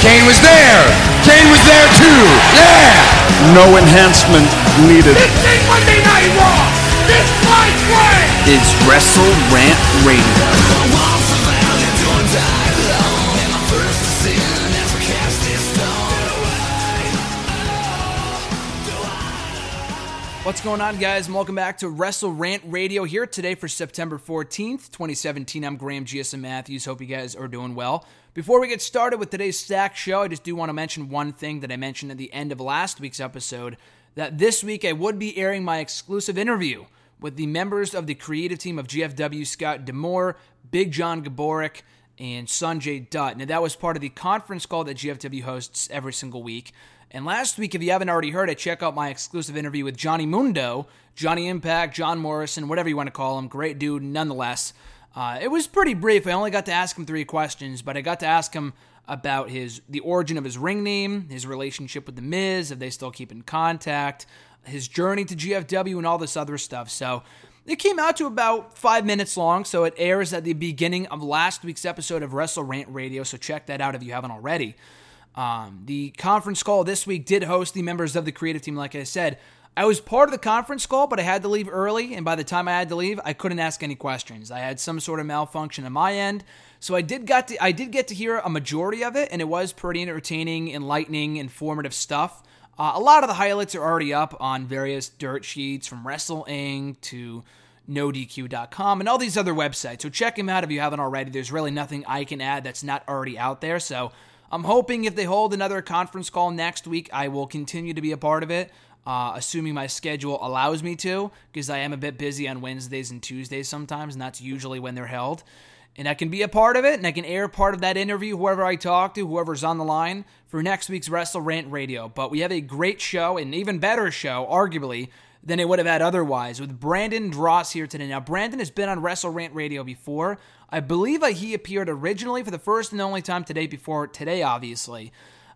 Kane was there. Kane was there too. Yeah. No enhancement needed. This ain't Monday Night Raw. This fight way is Wrestle Rant Radio. What's going on, guys? Welcome back to Wrestle Rant Radio here today for September 14th, 2017. I'm Graham GSM Matthews. Hope you guys are doing well. Before we get started with today's stack show, I just do want to mention one thing that I mentioned at the end of last week's episode that this week I would be airing my exclusive interview with the members of the creative team of GFW Scott D'Amore, Big John Gaburick, and Sanjay Dutt. Now, that was part of the conference call that GFW hosts every single week. And last week, if you haven't already heard it, check out my exclusive interview with Johnny Mundo, Johnny Impact, John Morrison, whatever you want to call him. Great dude, nonetheless. Uh, it was pretty brief. I only got to ask him three questions, but I got to ask him about his the origin of his ring name, his relationship with the Miz, if they still keep in contact, his journey to GFW, and all this other stuff. So it came out to about five minutes long, so it airs at the beginning of last week's episode of Wrestle Rant Radio. So check that out if you haven't already. Um, the conference call this week did host the members of the creative team, like I said. I was part of the conference call, but I had to leave early, and by the time I had to leave, I couldn't ask any questions. I had some sort of malfunction on my end, so I did got to I did get to hear a majority of it, and it was pretty entertaining, enlightening, informative stuff. Uh, a lot of the highlights are already up on various dirt sheets from Wrestle Inc. to NoDQ.com and all these other websites. So check them out if you haven't already. There's really nothing I can add that's not already out there. So I'm hoping if they hold another conference call next week, I will continue to be a part of it, uh, assuming my schedule allows me to, because I am a bit busy on Wednesdays and Tuesdays sometimes, and that's usually when they're held. And I can be a part of it, and I can air part of that interview, whoever I talk to, whoever's on the line, for next week's Wrestle Rant Radio. But we have a great show, an even better show, arguably, than it would have had otherwise, with Branden Dross here today. Now, Branden has been on Wrestle Rant Radio before. I believe he appeared originally for the first and only time today, before today, obviously,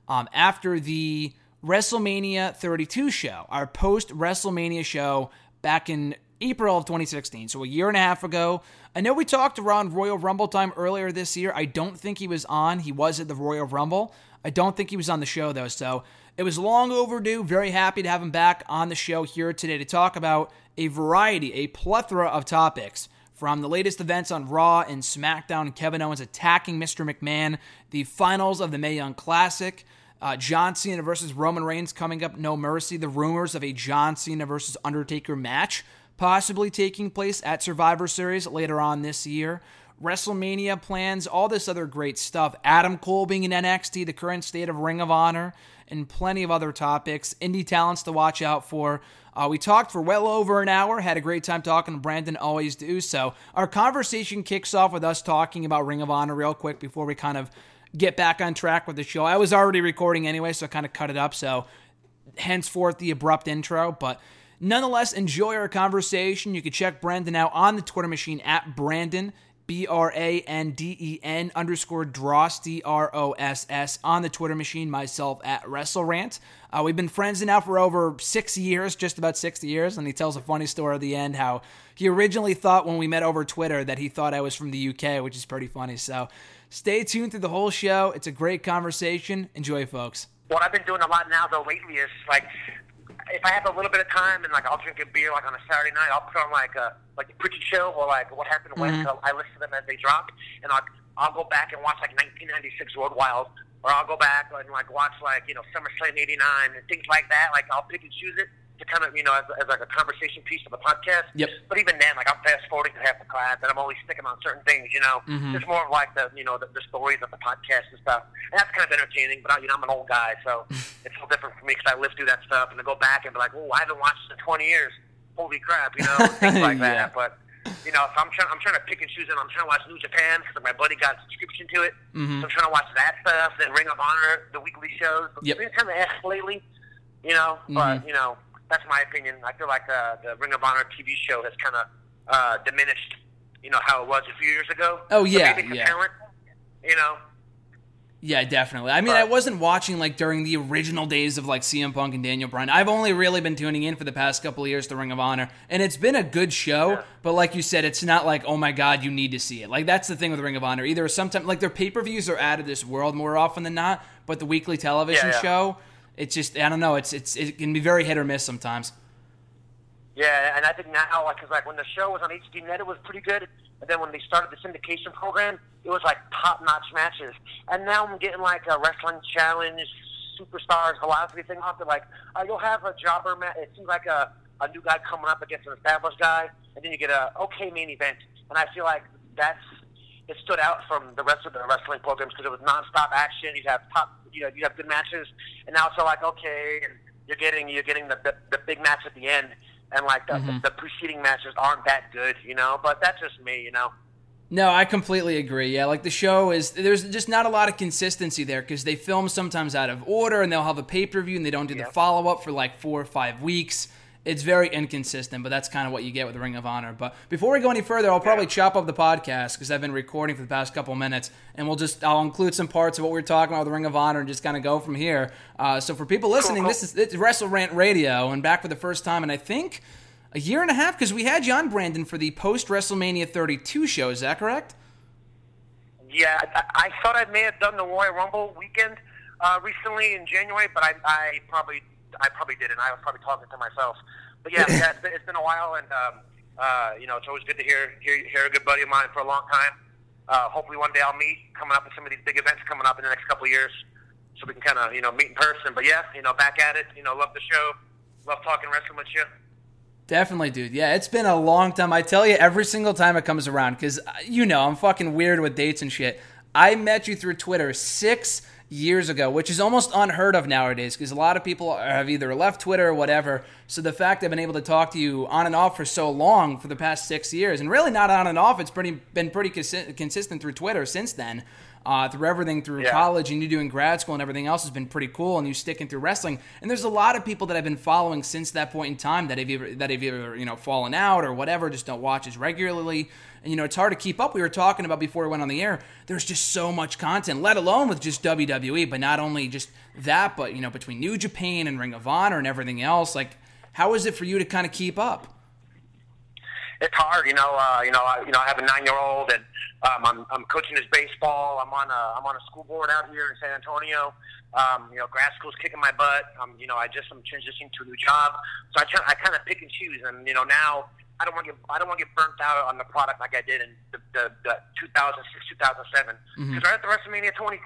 um, after the WrestleMania 32 show, our post WrestleMania show back in April of 2016, so a year and a half ago. I know we talked around Royal Rumble time earlier this year. I don't think he was on. He was at the Royal Rumble. I don't think he was on the show though, so it was long overdue. Very happy to have him back on the show here today to talk about a variety, a plethora of topics. From the latest events on Raw and SmackDown, Kevin Owens attacking Mr. McMahon, the finals of the Mae Young Classic, uh, John Cena versus Roman Reigns coming up, no mercy, the rumors of a John Cena versus Undertaker match possibly taking place at Survivor Series later on this year. WrestleMania plans, all this other great stuff. Adam Cole being in NXT, the current state of Ring of Honor, and plenty of other topics. Indie talents to watch out for. Uh, we talked for well over an hour, had a great time talking to Branden, always do so. Our conversation kicks off with us talking about Ring of Honor real quick before we kind of get back on track with the show. I was already recording anyway, so I kind of cut it up, so henceforth the abrupt intro, but nonetheless, enjoy our conversation. You can check Branden out on the Twitter machine at Brandon B R A N D E N underscore Dross, D R O S S, on the Twitter machine, myself at WrestleRant. Uh, we've been friends now for over six years, just about six years, and he tells a funny story at the end how he originally thought when we met over Twitter that he thought I was from the UK, which is pretty funny. So stay tuned through the whole show. It's a great conversation. Enjoy, folks. What I've been doing a lot now, though, lately is like if I have a little bit of time and like I'll drink a beer like on a Saturday night, I'll put on like a like the Prichard Show or like What Happened When. Mhm. So I listen to them as they drop, and I'll I'll go back and watch like 1996 Road Wild, or I'll go back and like watch like you know SummerSlam '89 and things like that. Like I'll pick and choose it to kind of you know as, as like a conversation piece of the podcast. Yep. But even then, like I'm fast forwarding to half the class, and I'm only sticking on certain things. You know, Mhm. it's more of like the you know the, the stories of the podcast and stuff. And that's kind of entertaining. But I, you know, I'm an old guy, so it's a little different for me because I lived through that stuff, and to go back and be like, oh, I haven't watched this in 20 years. Holy crap, you know, things like Yeah. that. But you know, so I'm trying, I'm trying to pick and choose, and I'm trying to watch New Japan because my buddy got a subscription to it. Mm-hmm. So I'm trying to watch that stuff, then Ring of Honor, the weekly shows. Yep. It's kind of ass lately, you know. Mm-hmm. But you know, that's my opinion. I feel like uh, the Ring of Honor TV show has kind of uh, diminished, you know, how it was a few years ago. Oh yeah, so yeah. Talent, you know. Yeah, definitely. I mean, I wasn't watching like during the original days of like CM Punk and Daniel Bryan. I've only really been tuning in for the past couple of years to Ring of Honor, and it's been a good show. Yeah. But like you said, it's not like oh my god, you need to see it. Like that's the thing with Ring of Honor. Either sometimes like their pay per views are out of this world more often than not, but the weekly television Yeah, yeah. show, it's just I don't know. It's it's it can be very hit or miss sometimes. Yeah, and I think now, like, cause like when the show was on HD Net, it was pretty good. And then when they started the syndication program, it was like top-notch matches. And now I'm getting like a wrestling challenge, superstars, velocity thing off. They're like, uh, you'll have a jobber match. It seems like a a new guy coming up against an established guy, and then you get a okay main event. And I feel like that's it stood out from the rest of the wrestling programs because it was nonstop action. You'd have top, you know, you have good matches, and now it's all like okay, and you're getting you're getting the the, the big match at the end, and like the, the, the preceding matches aren't that good, you know. But that's just me, you know. No, I completely agree. Yeah, like the show is there's just not a lot of consistency there because they film sometimes out of order and they'll have a pay per view and they don't do the follow up for like four or five weeks. It's very inconsistent, but that's kind of what you get with the Ring of Honor. But before we go any further, I'll probably chop up the podcast because I've been recording for the past couple minutes, and we'll just I'll include some parts of what we are talking about with the Ring of Honor and just kind of go from here. Uh, so for people listening, cool. this is it's Wrestle Rant Radio, and back for the first time, and I think a year and a half because we had you on Branden for the post WrestleMania 32 show. Is that correct? Yeah, I, I thought I may have done the Royal Rumble weekend uh, recently in January, but I, I probably I probably didn't. I was probably talking to myself. But yeah, yeah it's, been, it's been a while, and um, uh, you know, it's always good to hear, hear hear a good buddy of mine for a long time. Uh, hopefully, one day I'll meet coming up with some of these big events coming up in the next couple of years, so we can kind of you know meet in person. But yeah, you know, back at it. You know, love the show, love talking wrestling with you. Definitely, dude. Yeah, it's been a long time. I tell you, every single time it comes around, because you know I'm fucking weird with dates and shit. I met you through Twitter six years ago, which is almost unheard of nowadays, because a lot of people have either left Twitter or whatever. So the fact I've been able to talk to you on and off for so long for the past six years, and really not on and off, it's pretty been pretty consi- consistent through Twitter since then. Uh, through everything through Yeah. college and you doing grad school and everything else has been pretty cool and you sticking through wrestling. And there's a lot of people that I've been following since that point in time that have either that have either you know fallen out or whatever just don't watch as regularly. And you know it's hard to keep up. We were talking about before we went on the air there's just so much content let alone with just WWE but not only just that but you know between New Japan and Ring of Honor and everything else like how is it for you to kind of keep up it's hard, you know. Uh, you know, I, you know, I have a nine-year-old, and um, I'm, I'm coaching his baseball. I'm on a I'm on a school board out here in San Antonio. Um, you know, grad school's kicking my butt. Um, you know, I just am transitioning to a new job, so I try, I kind of pick and choose. And you know, now I don't want to get I don't want to get burnt out on the product like I did in the, the, the 2006 2007. Because right after WrestleMania 24,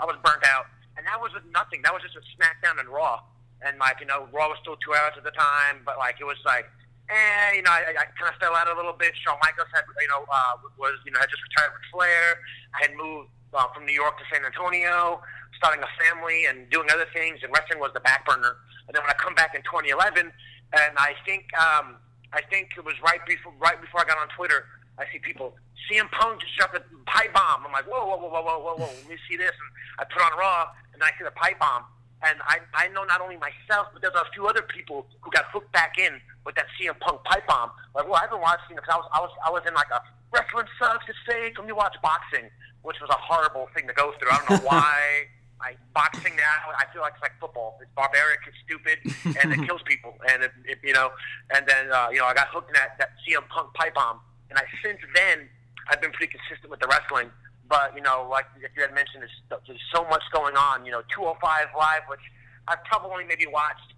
I was burnt out, and that was with nothing. That was just a SmackDown and Raw. And like you know, Raw was still two hours at the time, but like it was like and you know, I, I kind of fell out a little bit. Shawn Michaels had, you know, uh, was you know had just retired with Flair. I had moved uh, from New York to San Antonio, starting a family and doing other things, and wrestling was the back burner. And then when I come back in 2011, and I think um, I think it was right before right before I got on Twitter, I see people CM Punk just dropped a pipe bomb. I'm like, whoa, whoa, whoa, whoa, whoa, whoa, whoa. Let me see this. And I put on Raw, and I see the pipe bomb. And I, I know not only myself, but there's a few other people who got hooked back in with that CM Punk pipe bomb. Like, well, I've been watching because I was, I was, I was in like a wrestling sucks, it's fake. Let me watch boxing, which was a horrible thing to go through. I don't know why. I boxing now, I feel like it's like football. It's barbaric, it's stupid, and it kills people. And it, it, you know, and then uh, you know, I got hooked in that that CM Punk pipe bomb, and I since then I've been pretty consistent with the wrestling. But you know, like you had mentioned, there's, there's so much going on. You know, 205 Live, which I've probably only maybe watched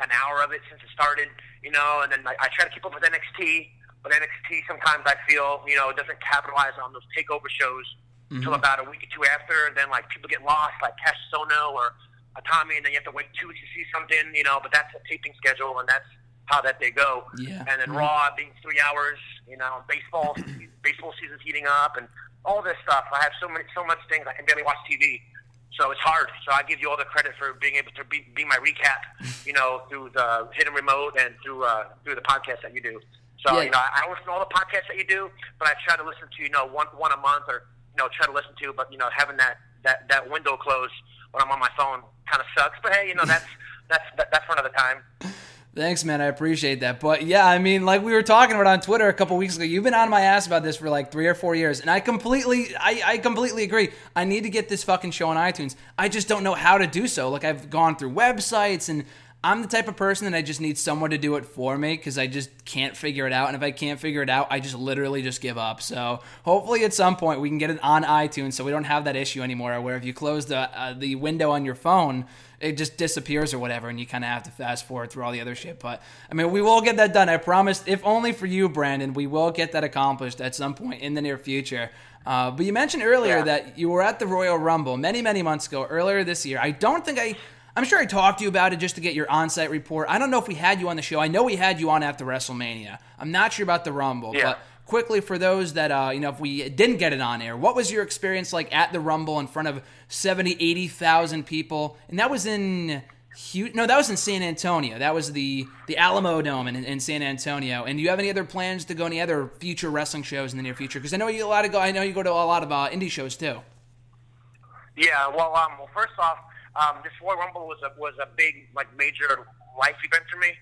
an hour of it since it started. You know, and then I, I try to keep up with NXT, but NXT sometimes I feel you know it doesn't capitalize on those takeover shows mm-hmm. until about a week or two after. And then like people get lost, like Kassius Ohno or Itami, and then you have to wait two weeks to see something. You know, but that's a taping schedule, and that's how that they go. Yeah. And then Raw being three hours. You know, baseball baseball season's heating up, and all this stuff. I have so many so much things I can barely watch TV. So it's hard. So I give you all the credit for being able to be, be my recap, you know, through the hidden remote and through uh, through the podcast that you do. So Yeah. you know, I, I listen to all the podcasts that you do, but I try to listen to you know one one a month or you know try to listen to. But you know, having that that that window closed when I'm on my phone kind of sucks. But hey, you know that's that's that, that's for another time. Thanks, man. I appreciate that. But yeah, I mean, like we were talking about on Twitter a couple weeks ago, you've been on my ass about this for like three or four years, and I completely, I, I completely agree. I need to get this fucking show on iTunes. I just don't know how to do so. Like I've gone through websites, and I'm the type of person that I just need someone to do it for me because I just can't figure it out. And if I can't figure it out, I just literally just give up. So hopefully, at some point, we can get it on iTunes, so we don't have that issue anymore. Where if you close the uh, the window on your phone it just disappears or whatever, and you kind of have to fast forward through all the other shit. But I mean, we will get that done. I promise. If only for you, Branden, we will get that accomplished at some point in the near future. Uh, but you mentioned earlier Yeah. that you were at the Royal Rumble many, many months ago, earlier this year. I don't think I. I'm sure I talked to you about it just to get your on-site report. I don't know if we had you on the show. I know we had you on after WrestleMania. I'm not sure about the Rumble, Yeah. but quickly for those that uh, you know if we didn't get it on air what was your experience like at the rumble in front of 70 80,000 people? And that was in no that was in San Antonio. That was the the Alamodome in, in San Antonio. And do you have any other plans to go any other future wrestling shows in the near future? Because I know you a lot of go I know you go to a lot of uh, indie shows too. Yeah, well, um, well, first off, um, this Royal Rumble was a was a big like major life event for me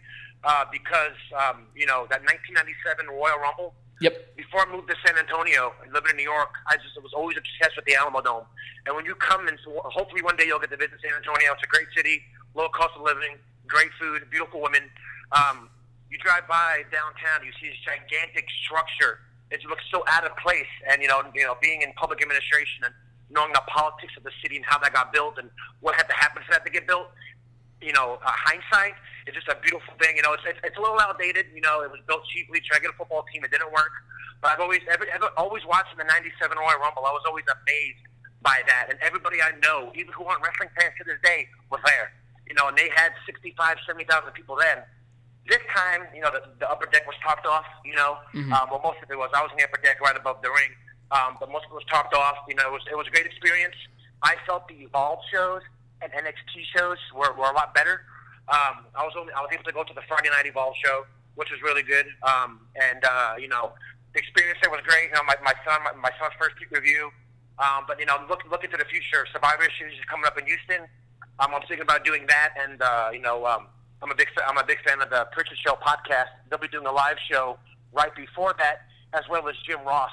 uh, because um, you know that 1997 Royal Rumble. Yep Before I moved to San Antonio, and living in New York, I just was always obsessed with the Alamodome. And when you come and hopefully one day you'll get to visit San Antonio. It's a great city, low cost of living, great food, beautiful women. Um, you drive by downtown, you see this gigantic structure. It looks so out of place, and you know, you know, being in public administration and knowing the politics of the city and how that got built and what had to happen for that to get built. You know, uh, hindsight is just a beautiful thing. You know, it's, it's it's a little outdated. You know, it was built cheaply to try to get a football team. It didn't work, but I've always ever, ever always watching the '97 Royal Rumble. I was always amazed by that, and everybody I know, even who aren't wrestling fans to this day, was there. You know, and they had 65, 70,000 people then. This time, you know, the, the upper deck was topped off. You know, um, well, most of it was. I was in the upper deck right above the ring, um, but most of it was topped off. You know, it was it was a great experience. I felt the Evolve shows and NXT shows were, were a lot better. Um, I was only I was able to go to the Friday Night Evolve show, which was really good. Um, and uh, you know, the experience there was great. You know, my, my son my, my son's first peak review. Um, but you know, look look into the future. Survivor Series is coming up in Houston. Um, I'm thinking about doing that, and uh, you know, um, I'm a big I'm a big fan of the Prichard Show podcast. They'll be doing a live show right before that, as well as Jim Ross.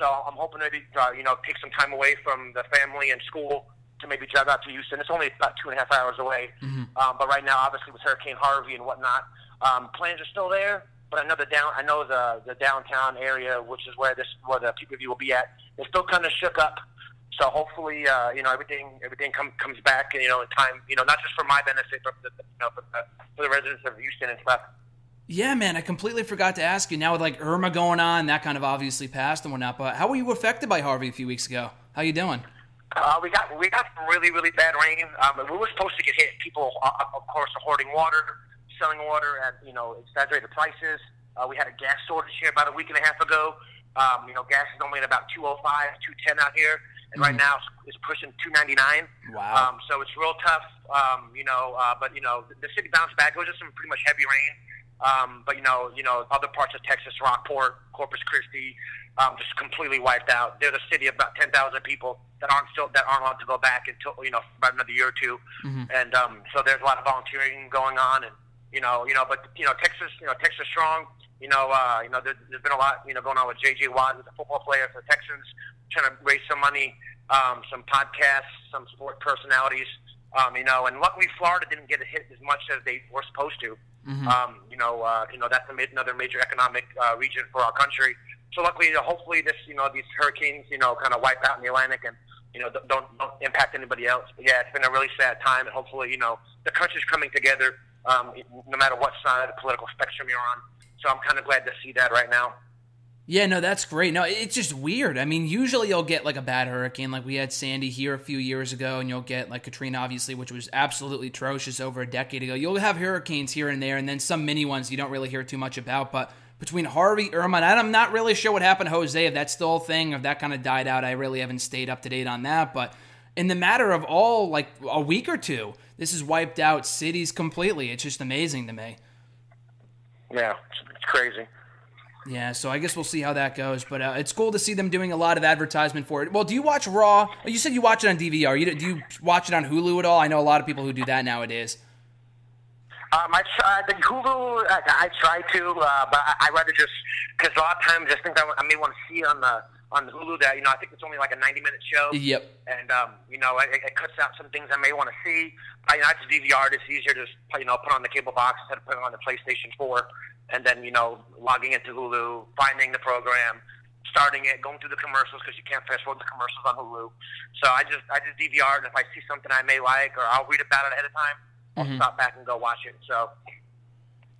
So I'm hoping to uh, you know take some time away from the family and school to maybe drive out to Houston. It's only about two and a half hours away. Um, but right now, obviously with Hurricane Harvey and whatnot, um, plans are still there. But I know the down I know the the downtown area, which is where this where the view will be at, is still kind of shook up. So hopefully, uh, you know, everything everything come, comes back, you know, in time. You know, not just for my benefit, but for the, you know, for the, for the residents of Houston and stuff. yeah man I completely forgot to ask you now with like Irma going on that kind of obviously passed and whatnot but how were you affected by Harvey a few weeks ago how you doing Uh, we got we got some really really bad rain. Um, we were supposed to get hit. People, uh, of course, are hoarding water, selling water at you know exaggerated prices. Uh, we had a gas shortage here about a week and a half ago. Um, you know, gas is only at about two oh five, two ten out here, and right now it's, it's pushing two ninety nine. Wow. Um, so it's real tough. Um, you know, uh, but you know, the, the city bounced back. It was just some pretty much heavy rain. Um, but you know, you know, other parts of Texas, Rockport, Corpus Christi, um, just completely wiped out. There's a city of about ten thousand people that aren't still that aren't allowed to go back until you know about another year or 2 And um, so there's a lot of volunteering going on, and you know, you know, but you know, Texas, you know, Texas strong. You know, uh, you know, there, there's been a lot, you know, going on with J.J. Watt, who's a football player for the Texans, trying to raise some money, um, some podcasts, some sport personalities. Um, you know, and luckily Florida didn't get hit as much as they were supposed to. Um, you know, uh, you know that's another major economic uh, region for our country. So luckily, uh, hopefully, this you know these hurricanes you know kind of wipe out in the Atlantic and you know don't, don't don't impact anybody else. But yeah, it's been a really sad time, and hopefully, you know, the country's coming together, um, no matter what side of the political spectrum you're on. So I'm kind of glad to see that right now. Yeah, no, that's great. No, it's just weird. I mean, usually you'll get like a bad hurricane, like we had Sandy here a few years ago, and you'll get like Katrina, obviously, which was absolutely atrocious over a decade ago. You'll have hurricanes here and there, and then some mini ones you don't really hear too much about. But between Harvey, Irma, and I'm not really sure what happened to Jose, if that's still a thing, if that kind of died out. I really haven't stayed up to date on that. But in the matter of all like a week or two, this has wiped out cities completely. It's just amazing to me. Yeah, it's, it's crazy. Yeah, so I guess we'll see how that goes. But uh, it's cool to see them doing a lot of advertisement for it. Well, do you watch Raw? You said you watch it on DVR. You, do you watch it on Hulu at all? I know a lot of people who do that nowadays. Um, I try the Hulu. I, I try to, uh, but I, I rather just because a lot of times just think I, I may want to see on the on the Hulu that you know I think it's only like a ninety minute show. Yep. And um, you know it, it cuts out some things I may want to see. I, you know, I just DVR. It's easier to just you know put on the cable box instead of putting on the PlayStation Four, and then you know logging into Hulu, finding the program, starting it, going through the commercials because you can't fast forward the commercials on Hulu. So I just I just DVR, and if I see something I may like, or I'll read about it ahead of time, I'll stop back and go watch it. So.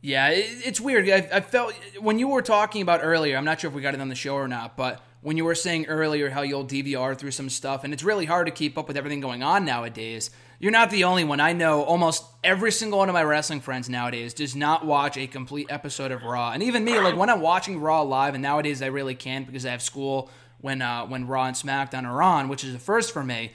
Yeah, it, it's weird. I, I felt when you were talking about earlier. I'm not sure if we got it on the show or not, but when you were saying earlier how you'll DVR through some stuff, and it's really hard to keep up with everything going on nowadays. You're not the only one. I know almost every single one of my wrestling friends nowadays does not watch a complete episode of Raw, and even me. Like when I'm watching Raw live, and nowadays I really can't because I have school when uh, when Raw and SmackDown are on, which is a first for me.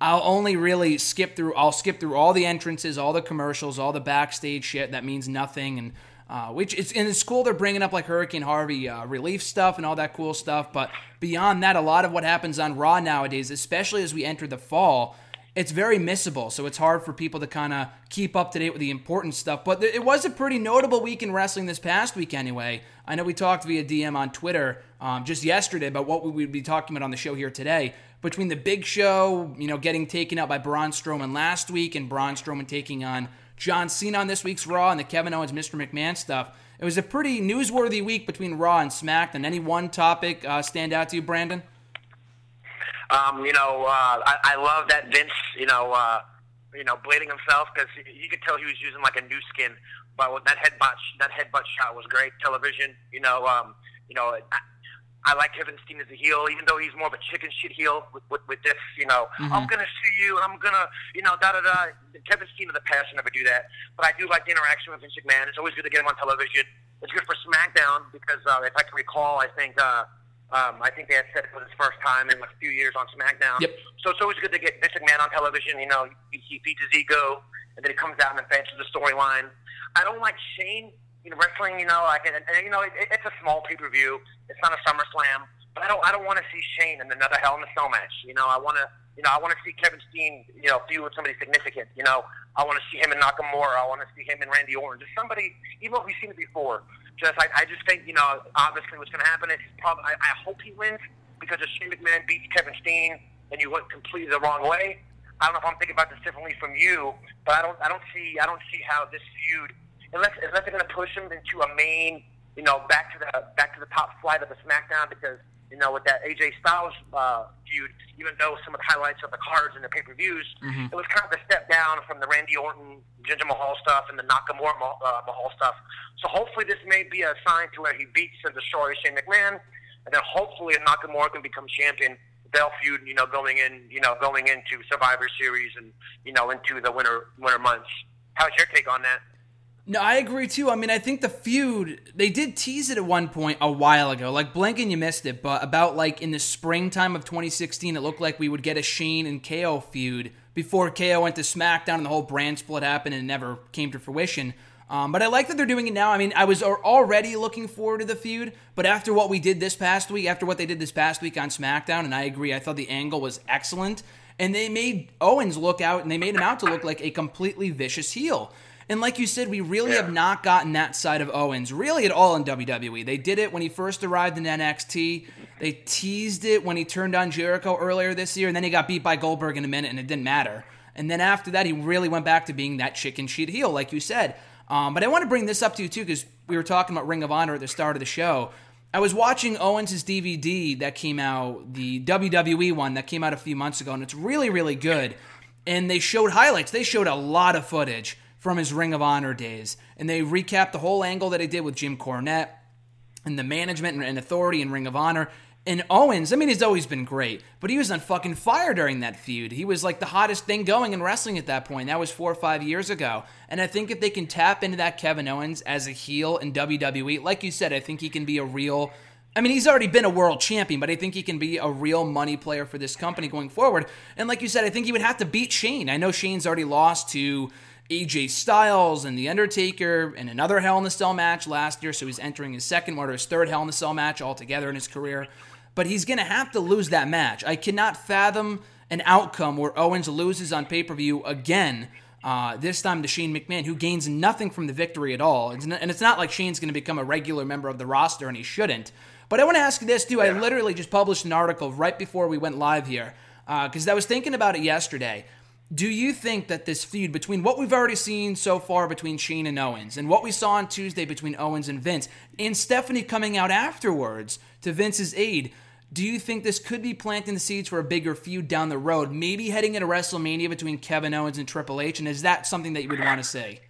I'll only really skip through. I'll skip through all the entrances, all the commercials, all the backstage shit that means nothing, and uh, which it's and it's cool. They're bringing up like Hurricane Harvey uh, relief stuff and all that cool stuff. But beyond that, a lot of what happens on Raw nowadays, especially as we enter the fall, it's very missable. So it's hard for people to kind of keep up to date with the important stuff. But it was a pretty notable week in wrestling this past week, anyway. I know we talked via DM on Twitter um, just yesterday about what we would be talking about on the show here today. Between the Big Show, you know, getting taken out by Braun Strowman last week, and Braun Strowman taking on John Cena on this week's Raw, and the Kevin Owens Mr. McMahon stuff. It was a pretty newsworthy week between Raw and SmackDown. Any one topic uh, stand out to you, Branden? Um, you know, uh, I, I love that Vince, you know, uh, you know, blading himself because you could tell he was using like a new skin. But with that headbutt, that headbutt shot was great television. You know, um, you know, I, I like Kevin Steen as a heel, even though he's more of a chicken shit heel with, with, with this. You know, Mm-hmm. I'm gonna sue you, I'm gonna, you know, da da da. Kevin Steen of the past never do that, but I do like the interaction with Vince McMahon. It's always good to get him on television. It's good for SmackDown because uh, if I can recall, I think. Uh, um, I think they had said it was his first time in like a few years on SmackDown. Yep. So it's always good to get Vince McMahon on television. You know, he, he feeds his ego, and then he comes out and advances the storyline. I don't like Shane. You know, wrestling. You know, like, and, and you know, it, it's a small pay per view. It's not a SummerSlam, but I don't. I don't want to see Shane in another Hell in a Cell match. You know, I want to. You know, I want to see Kevin Steen. You know, feud with somebody significant. You know, I want to see him in Nakamura. I want to see him in Randy Orton. Just somebody, even if we've seen it before. Just, I, I just think, you know, obviously what's going to happen is probably. I, I hope he wins because if Shane McMahon beats Kevin Steen, then you went completely the wrong way. I don't know if I'm thinking about this differently from you, but I don't. I don't see. I don't see how this feud, unless unless they're going to push him into a main, you know, back to the back to the top flight of the SmackDown because you know with that AJ Styles uh, feud, even though some of the highlights of the cards and the pay per views, it was kind of a step down from the Randy Orton, Jinder Mahal stuff and the Nakamura Mahal, uh, Mahal stuff. So hopefully this may be a sign to where he beats and destroys Shane McMahon, and then hopefully if Nakamura can become champion, they'll feud, you know, going in, you know, going into Survivor Series and you know into the winter winter months. How's your take on that? No, I agree too. I mean, I think the feud, they did tease it at one point a while ago. Like, blanking, you missed it, but about like in the springtime of 2016, it looked like we would get a Shane and KO feud before KO went to SmackDown and the whole brand split happened and it never came to fruition. Um, but I like that they're doing it now. I mean, I was already looking forward to the feud, but after what we did this past week, after what they did this past week on SmackDown, and I agree, I thought the angle was excellent. And they made Owens look out, and they made him out to look like a completely vicious heel. And like you said, we really have not gotten that side of Owens really at all in WWE. They did it when he first arrived in NXT. They teased it when he turned on Jericho earlier this year, and then he got beat by Goldberg in a minute, and it didn't matter. And then after that, he really went back to being that chicken shit heel, like you said. Um, but I want to bring this up to you too, because we were talking about Ring of Honor at the start of the show. I was watching Owens' DVD that came out, the WWE one that came out a few months ago, and it's really, really good. And they showed highlights. They showed a lot of footage from his Ring of Honor days, and they recapped the whole angle that he did with Jim Cornette and the management and authority in Ring of Honor. And Owens, I mean, he's always been great, but he was on fucking fire during that feud. He was like the hottest thing going in wrestling at that point. That was four or five years ago. And I think if they can tap into that Kevin Owens as a heel in WWE, like you said, I think he can be a real. I mean, he's already been a world champion, but I think he can be a real money player for this company going forward. And like you said, I think he would have to beat Shane. I know Shane's already lost to AJ Styles and The Undertaker in another Hell in a Cell match last year, so he's entering his second or his third Hell in a Cell match altogether in his career. But he's going to have to lose that match. I cannot fathom an outcome where Owens loses on pay per view again. Uh, this time to Shane McMahon, who gains nothing from the victory at all. and it's not like Shane's going to become a regular member of the roster, and he shouldn't. But I want to ask you this, too. I literally just published an article right before we went live here because uh, I was thinking about it yesterday. Do you think that this feud between what we've already seen so far between Shane and Owens and what we saw on Tuesday between Owens and Vince and Stephanie coming out afterwards to Vince's aid, do you think this could be planting the seeds for a bigger feud down the road, maybe heading into WrestleMania between Kevin Owens and Triple H? And is that something that you would want to say?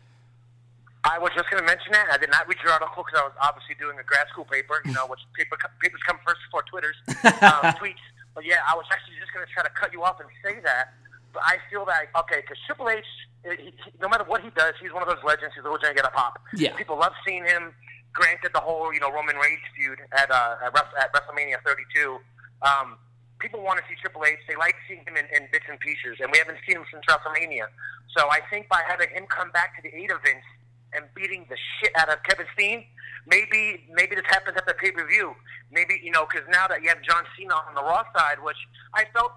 I was just going to mention that. I did not read your article because I was obviously doing a grad school paper, you know, which paper, papers come first before Twitters, um, tweets. But yeah, I was actually just going to try to cut you off and say that I feel that okay, because Triple H, he, no matter what he does, he's one of those legends. He's always going to get a pop. Yeah. People love seeing him. Granted, the whole you know Roman Reigns feud at uh, at, at WrestleMania 32. Um, people want to see Triple H. They like seeing him in, in bits and pieces, and we haven't seen him since WrestleMania. So I think by having him come back to the aid of Vince and beating the shit out of Kevin Steen, maybe maybe this happens at the pay per view. Maybe you know because now that you have John Cena on the Raw side, which I felt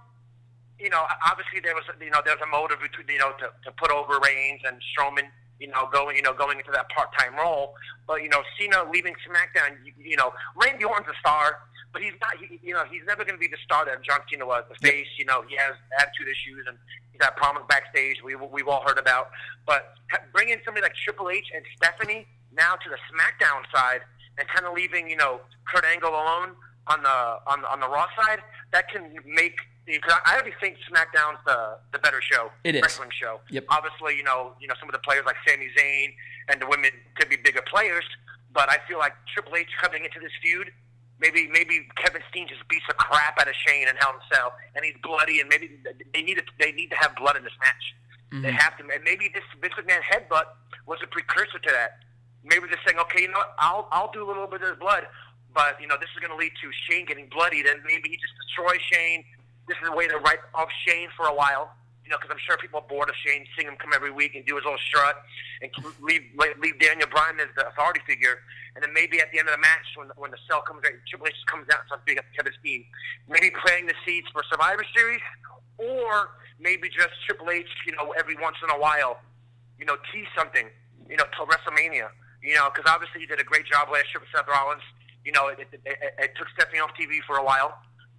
you know, obviously there was, you know, there's a motive between, you know, to, to put over Reigns and Strowman, you know, going, you know, going into that part-time role. But you know, Cena leaving SmackDown, you, you know, Randy Orton's a star, but he's not, he, you know, he's never going to be the star that John Cena was. The face, you know, he has attitude issues and he's had problems backstage. We we've all heard about. But bringing somebody like Triple H and Stephanie now to the SmackDown side and kind of leaving, you know, Kurt Angle alone on the on on the Raw side, that can make I already think SmackDown's the the better show, it is. wrestling show. Yep. Obviously, you know, you know some of the players like Sami Zayn and the women could be bigger players, but I feel like Triple H coming into this feud, maybe maybe Kevin Steen just beats the crap out of Shane and Hell in Cell, and he's bloody, and maybe they need to, they need to have blood in this match. Mm-hmm. They have to, and maybe this Vince McMahon headbutt was a precursor to that. Maybe they're saying, okay, you know what, I'll I'll do a little bit of blood, but you know this is going to lead to Shane getting bloodied, and maybe he just destroys Shane this is a way to write off Shane for a while. You know, because I'm sure people are bored of Shane seeing him come every week and do his little strut and leave leave Daniel Bryan as the authority figure. And then maybe at the end of the match, when when the cell comes out, Triple H comes out and starts beating up Kevin Steen, maybe playing the seeds for Survivor Series, or maybe just Triple H, you know, every once in a while, you know, tease something, you know, till WrestleMania. You know, because obviously he did a great job last year with Seth Rollins. You know, it, it, it, it took Stephanie off TV for a while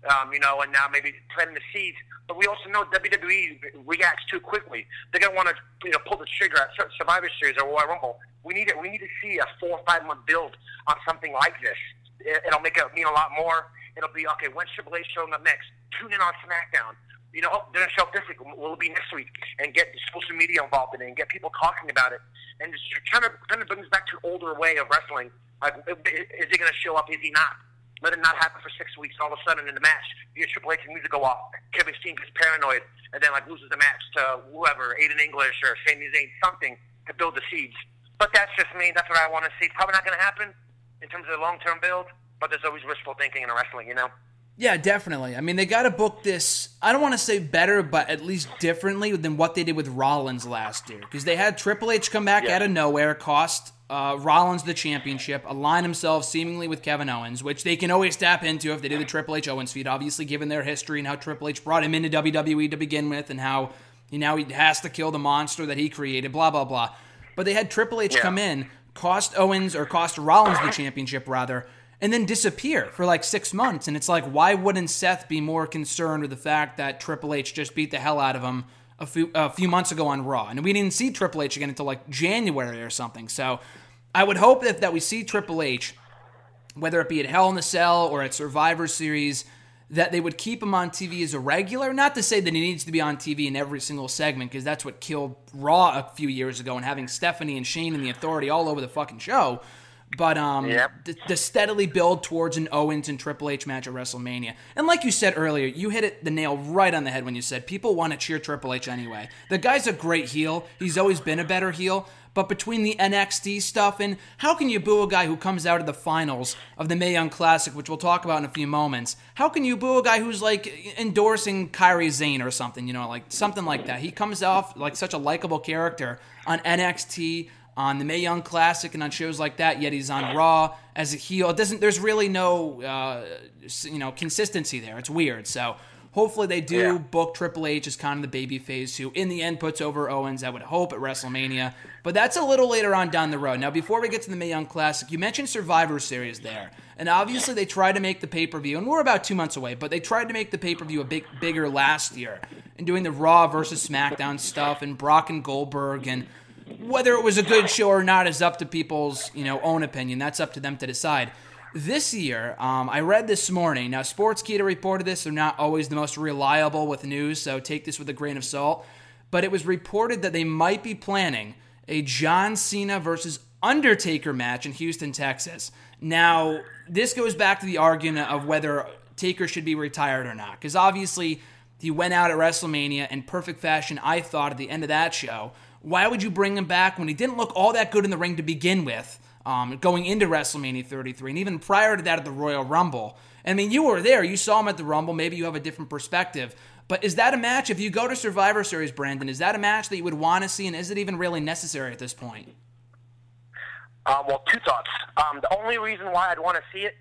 um, you know, and now maybe planting the seeds. But we also know WWE reacts too quickly. They're gonna want to, you know, pull the trigger at Survivor Series or Royal Rumble. We need it. We need to see a four or five month build on something like this. It, it'll make it mean a lot more. It'll be okay. When's Triple H showing up next? Tune in on SmackDown. You know, oh, they're gonna show up this week. Will it be next week? And get social media involved in it and get people talking about it. And just kind of kind of brings back to an older way of wrestling. Like, is he gonna show up? Is he not? Let it not happen for six weeks. All of a sudden in the match, you get Triple H needs to go off. Kevin Steen gets paranoid and then like loses the match to whoever, Aiden English or Sami Zayn, something to build the seeds. But that's just me. That's what I want to see. Probably not going to happen in terms of the long term build. But there's always wishful thinking in wrestling, you know. Yeah, definitely. I mean, they got to book this. I don't want to say better, but at least differently than what they did with Rollins last year, because they had Triple H come back yeah. out of nowhere, cost uh, Rollins the championship, align himself seemingly with Kevin Owens, which they can always tap into if they do the Triple H Owens feud. Obviously, given their history and how Triple H brought him into WWE to begin with, and how you know he has to kill the monster that he created. Blah blah blah. But they had Triple H yeah. come in, cost Owens or cost Rollins the championship rather, and then disappear for like six months. And it's like, why wouldn't Seth be more concerned with the fact that Triple H just beat the hell out of him? A few, a few months ago on Raw, and we didn't see Triple H again until like January or something. So I would hope that, that we see Triple H, whether it be at Hell in the Cell or at Survivor Series, that they would keep him on TV as a regular. Not to say that he needs to be on TV in every single segment, because that's what killed Raw a few years ago and having Stephanie and Shane and the Authority all over the fucking show. But um, yep. to, to steadily build towards an Owens and Triple H match at WrestleMania. And like you said earlier, you hit it the nail right on the head when you said people want to cheer Triple H anyway. The guy's a great heel. He's always been a better heel. but between the NXT stuff and how can you boo a guy who comes out of the finals of the Mae Young Classic, which we'll talk about in a few moments? How can you boo a guy who's like endorsing Kairi Sane or something, you know, like something like that? He comes off like such a likable character on NXT on the Mae Young Classic and on shows like that. Yet he's on Raw as a heel. It doesn't. There's really no, uh, you know, consistency there. It's weird. So hopefully they do yeah. book Triple H as kind of the baby phase who, in the end, puts over Owens. I would hope at WrestleMania. But that's a little later on down the road. Now, before we get to the Mae Young Classic, you mentioned Survivor Series there, and obviously they tried to make the pay per view, and we're about two months away. But they tried to make the pay per view a big bigger last year, and doing the Raw versus SmackDown stuff, and Brock and Goldberg and whether it was a good show or not is up to people's you know own opinion. That's up to them to decide. This year, um, I read this morning. Now, Sportskeeda reported this. They're not always the most reliable with news, so take this with a grain of salt. But it was reported that they might be planning a John Cena versus Undertaker match in Houston, Texas. Now, this goes back to the argument of whether Taker should be retired or not, because obviously he went out at WrestleMania in perfect fashion, I thought, at the end of that show. Why would you bring him back when he didn't look all that good in the ring to begin with, um, going into WrestleMania 33, and even prior to that at the Royal Rumble? I mean, you were there. You saw him at the Rumble. Maybe you have a different perspective. But is that a match, if you go to Survivor Series, Branden, is that a match that you would want to see, and is it even really necessary at this point? Uh, well, two thoughts. Um, the only reason why I'd want to see it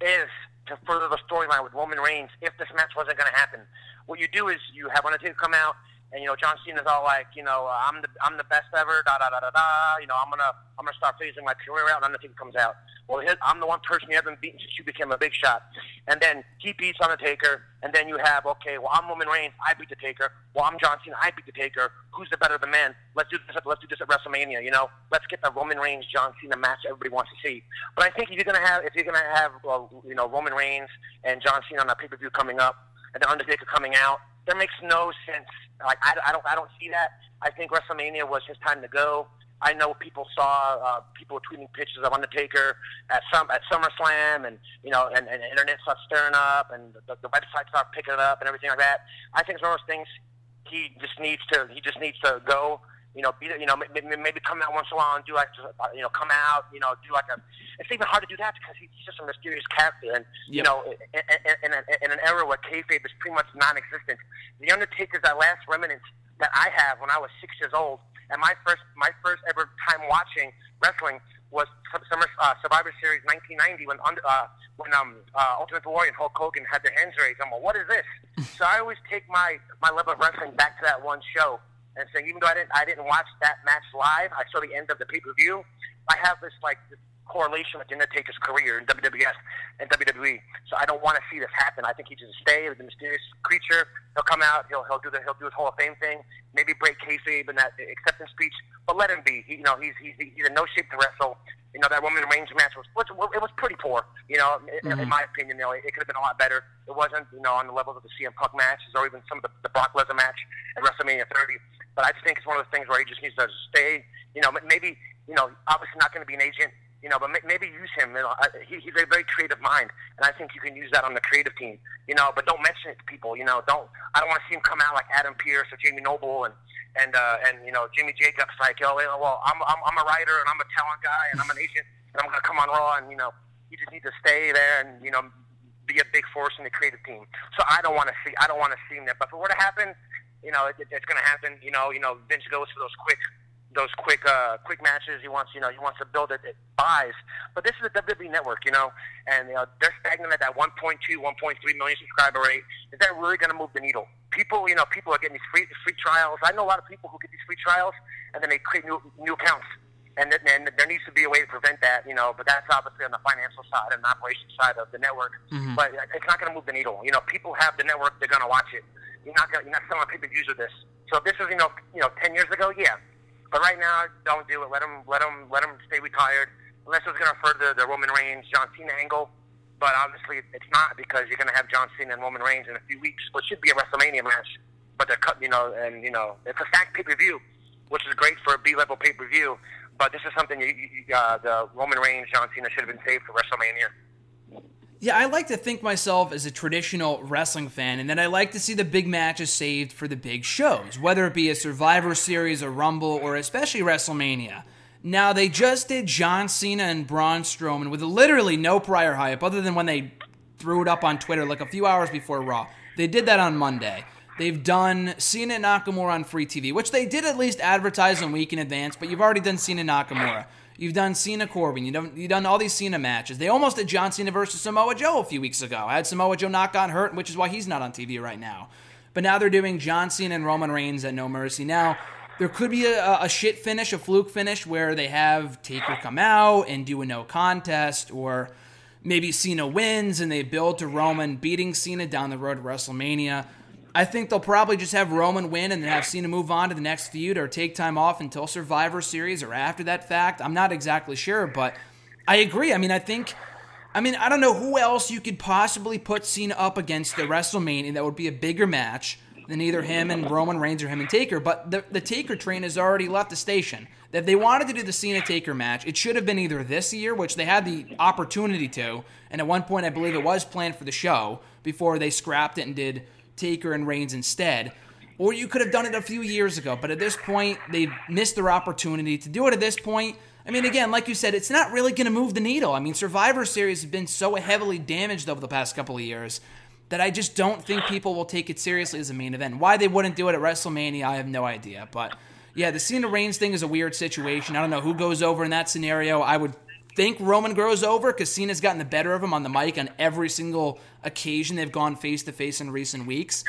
is to further the storyline with Roman Reigns if this match wasn't going to happen. What you do is you have Undertaker come out and you know John Cena's all like, you know, uh, I'm the I'm the best ever, da da da da da. You know, I'm gonna I'm gonna start phasing my career out, and Undertaker comes out. Well, his, I'm the one person you haven't beaten since you became a big shot, and then he beats Undertaker, and then you have okay, well I'm Roman Reigns, I beat the Taker. Well, I'm John Cena, I beat the Taker. Who's the better of the men? Let's do this. Let's do this at WrestleMania. You know, let's get the Roman Reigns John Cena match everybody wants to see. But I think if you're gonna have if you're gonna have well, you know Roman Reigns and John Cena on a pay per view coming up, and the Undertaker coming out there makes no sense. Like I, I don't I don't see that. I think WrestleMania was his time to go. I know people saw uh, people tweeting pictures of Undertaker at some at SummerSlam, and you know, and, and the internet starts stirring up, and the, the website starts picking it up, and everything like that. I think it's one of those things. He just needs to. He just needs to go you know, be, you know, maybe come out once in a while and do like, you know, come out, you know, do like a. It's even hard to do that because he's just a mysterious character, and yep. you know, in, in, in, in an era where kayfabe is pretty much non-existent, the Undertaker's that last remnant that I have when I was six years old, and my first my first ever time watching wrestling was Summer uh, Survivor Series 1990 when uh, when um uh, Ultimate Warrior and Hulk Hogan had their hands raised. I'm like, what is this? so I always take my my love of wrestling back to that one show and saying even though I didn't I didn't watch that match live, I saw the end of the pay per view. I have this like this correlation with the Undertaker's career in WWF and WWE. So I don't want to see this happen. I think he should stay with the mysterious creature. He'll come out. He'll he'll do the he'll do his Hall of Fame thing. Maybe break kayfabe in that acceptance speech, but let him be. He, you know, he's he's he's in no shape to wrestle. You know that Roman Reigns match was, it was pretty poor. You know, mm-hmm. in my opinion, you know, it, it could have been a lot better. It wasn't, you know, on the levels of the CM Punk matches or even some of the, the Brock Lesnar match at WrestleMania 30. But I just think it's one of those things where he just needs to stay. You know, maybe you know, obviously not going to be an agent. You know, but maybe use him. You know, he, he's a very creative mind, and I think you can use that on the creative team. You know, but don't mention it to people. You know, don't. I don't want to see him come out like Adam Pearce or Jamie Noble and and uh, and you know Jimmy Jacobs like, oh, well, I'm I'm, I'm a writer and I'm a talent guy and I'm an agent and I'm to come on Raw and you know you just need to stay there and you know be a big force in the creative team. So I don't want to see I don't want to see him there. But if it were to happen, you know, it, it's going to happen. You know, you know, Vince goes for those quick, those quick, uh, quick matches. He wants, you know, he wants to build it. It buys, but this is a WWE network, you know, and you know they're stagnant at that 1.2, 1.3 million subscriber rate. Is that really going to move the needle? People, you know, people are getting these free free trials. I know a lot of people who get these free trials and then they create new new accounts. And, th- and there needs to be a way to prevent that, you know. But that's obviously on the financial side and the operations side of the network. Mm-hmm. But it's not going to move the needle. You know, people have the network; they're going to watch it you're not gonna, you're not selling people use with this. So if this was you know you know ten years ago, yeah. But right now, don't do it. Let them let them let them stay retired. Unless it's to further the Roman Reigns John Cena angle. But obviously, it's not because you're to have John Cena and Roman Reigns in a few weeks, which should be a WrestleMania match. But they're cut, you know, and you know, it's a stacked pay per view, which is great for a B level pay per view. But this is something you, you, uh, the Roman Reigns John Cena should have been saved for WrestleMania. Yeah, I like to think myself as a traditional wrestling fan, and that I like to see the big matches saved for the big shows, whether it be a Survivor Series, a Rumble, or especially WrestleMania. Now, they just did John Cena and Braun Strowman with literally no prior hype, other than when they threw it up on Twitter like a few hours before Raw. They did that on Monday. They've done Cena and Nakamura on free TV, which they did at least advertise a week in advance, but you've already done Cena and Nakamura. You've done Cena Corbin. You've done, you've done all these Cena matches. They almost did John Cena versus Samoa Joe a few weeks ago. I had Samoa Joe not gotten hurt, which is why he's not on TV right now. But now they're doing John Cena and Roman Reigns at No Mercy. Now, there could be a, a shit finish, a fluke finish, where they have Taker come out and do a no contest, or maybe Cena wins and they build to Roman beating Cena down the road to WrestleMania. I think they'll probably just have Roman win and then have Cena move on to the next feud or take time off until Survivor Series or after that fact. I'm not exactly sure, but I agree. I mean, I think, I mean, I don't know who else you could possibly put Cena up against the WrestleMania that would be a bigger match than either him and Roman Reigns or him and Taker. But the, the Taker train has already left the station. If they wanted to do the Cena Taker match, it should have been either this year, which they had the opportunity to, and at one point I believe it was planned for the show before they scrapped it and did Taker and Reigns instead. Or you could have done it a few years ago, but at this point, they've missed their opportunity to do it at this point. I mean, again, like you said, it's not really going to move the needle. I mean, Survivor Series has been so heavily damaged over the past couple of years that I just don't think people will take it seriously as a main event. Why they wouldn't do it at WrestleMania, I have no idea. But yeah, the Cena Reigns thing is a weird situation. I don't know who goes over in that scenario. I would think Roman grows over because Cena's gotten the better of him on the mic on every single occasion they've gone face to face in recent weeks.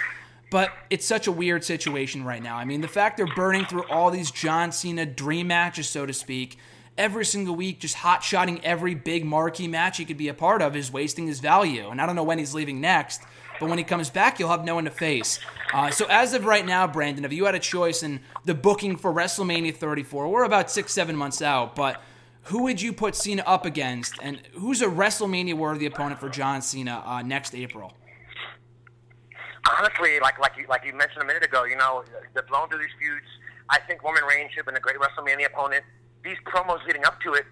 But it's such a weird situation right now. I mean, the fact they're burning through all these John Cena dream matches, so to speak, every single week, just hot shotting every big marquee match he could be a part of, is wasting his value. And I don't know when he's leaving next, but when he comes back, you'll have no one to face. Uh, so as of right now, Branden, if you had a choice in the booking for WrestleMania 34, we're about six, seven months out, but who would you put Cena up against, and who's a WrestleMania worthy opponent for John Cena uh, next April? Honestly, like like you like you mentioned a minute ago, you know, the blown through these feuds. I think Roman Reigns should have been a great WrestleMania opponent. These promos leading up to it,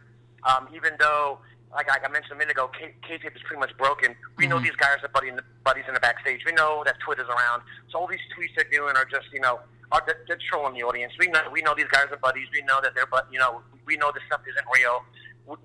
um, even though, like, like I mentioned a minute ago, K- kayfabe is pretty much broken. We know mm-hmm. these guys are buddy in the, buddies in the backstage. We know that Twitter's around. So all these tweets they're doing are just, you know, are they're, they're trolling the audience. We know we know these guys are buddies. We know that they're but you know we know this stuff isn't real.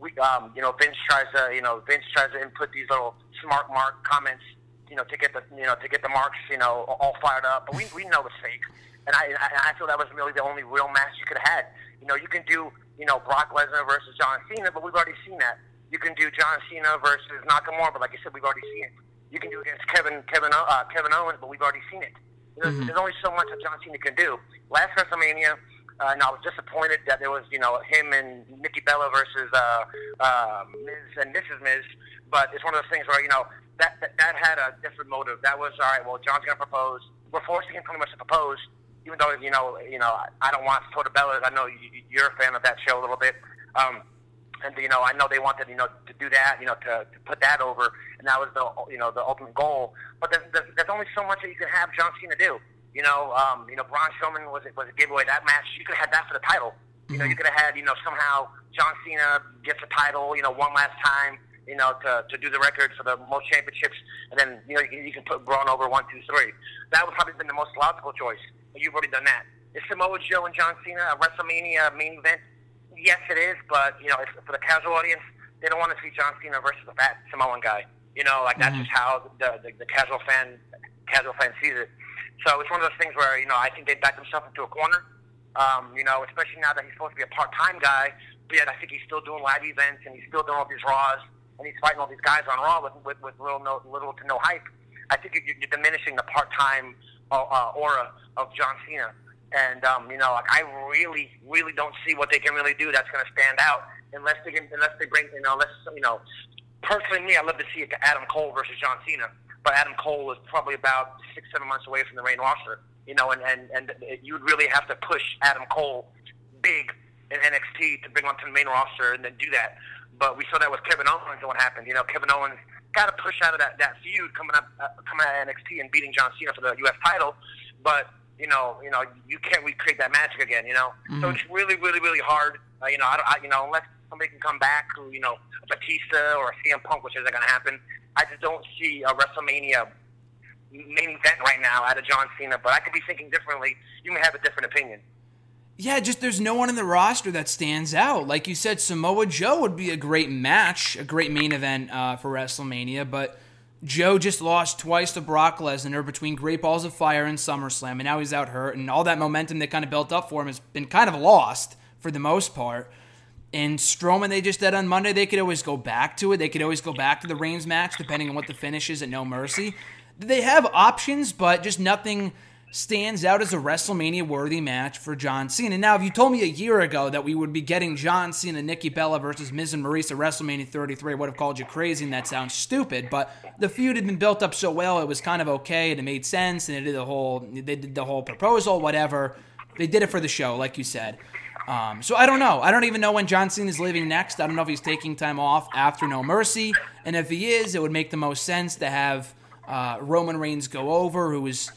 We, um, you know, Vince tries to, you know, Vince tries to input these little smart mark comments, you know, to get the, you know, to get the marks, you know, all fired up. But we, we know it's fake, and I, I, I feel that was really the only real match you could have had. You know, you can do, you know, Brock Lesnar versus John Cena, but we've already seen that. You can do John Cena versus Nakamura, but like I said, we've already seen it. You can do against Kevin, Kevin, uh, Kevin Owens, but we've already seen it. There's, mm-hmm. there's only so much that John Cena can do. Last WrestleMania, uh, and I was disappointed that there was, you know, him and Nikki Bella versus uh, uh, Miz and Mrs. Miz. But it's one of those things where, you know, that, that that had a different motive. That was all right. Well, John's gonna propose. We're forcing him pretty much to propose, even though you know, you know, I don't want Total Bellas. I know you're a fan of that show a little bit. Um, and you know, I know they wanted you know to do that, you know, to, to put that over, and that was the you know the ultimate goal. But there's, there's only so much that you can have John Cena do. You know, um, you know, Braun Strowman was it was a giveaway that match. You could have had that for the title. You know, you could have had you know somehow John Cena gets a title, you know, one last time, you know, to to do the record for the most championships, and then you know you, you can put Braun over one, two, three. That would probably been the most logical choice. But you've already done that. Is Samoa Joe and John Cena a WrestleMania main event? yes, it is, but you know, if, for the casual audience, they don't want to see John Cena versus a fat Samoan guy. You know, like that's mm-hmm. just how the, the the casual fan casual fan sees it. So it's one of those things where you know I think they backed themselves into a corner. Um, you know, especially now that he's supposed to be a part-time guy, but yet I think he's still doing live events and he's still doing all these Raws and he's fighting all these guys on Raw with with, with little no little to no hype. I think you're, you're diminishing the part-time uh, uh, aura of John Cena. And um, you know, like I really, really don't see what they can really do that's going to stand out unless they can, unless they bring, you know, unless you know. Personally, me, I'd love to see it Adam Cole versus John Cena, but Adam Cole is probably about six, seven months away from the main roster. You know, and and and you'd really have to push Adam Cole big in NXT to bring him to the main roster and then do that. But we saw that with Kevin Owens and what happened. You know, Kevin Owens got to push out of that that feud coming up, uh, coming out of NXT and beating John Cena for the U.S. title, but you know, you know, you can't recreate that magic again. You know, mm-hmm. so it's really, really, really hard. Uh, you know, I, I, you know, unless somebody can come back, who you know, Batista or a CM Punk, which isn't going to happen. I just don't see a WrestleMania main event right now out of John Cena. But I could be thinking differently. You may have a different opinion. Yeah, just there's no one in the roster that stands out. Like you said, Samoa Joe would be a great match, a great main event uh, for WrestleMania, but Joe just lost twice to Brock Lesnar between Great Balls of Fire and SummerSlam, and now he's out hurt, and all that momentum that kind of built up for him has been kind of lost for the most part. And Strowman, they just did on Monday, they could always go back to it. They could always go back to the Reigns match, depending on what the finish is at No Mercy. They have options, but just nothing stands out as a WrestleMania worthy match for John Cena. Now, if you told me a year ago that we would be getting John Cena, and Nikki Bella versus Miz and Maryse at WrestleMania 33, I would have called you crazy and that sounds stupid. But the feud had been built up so well, it was kind of okay and it made sense and they did the whole they did the whole proposal, whatever. They did it for the show, like you said. Um, so I don't know. I don't even know when John Cena is leaving next. I don't know if he's taking time off after No Mercy, and if he is, it would make the most sense to have uh, Roman Reigns go over, who is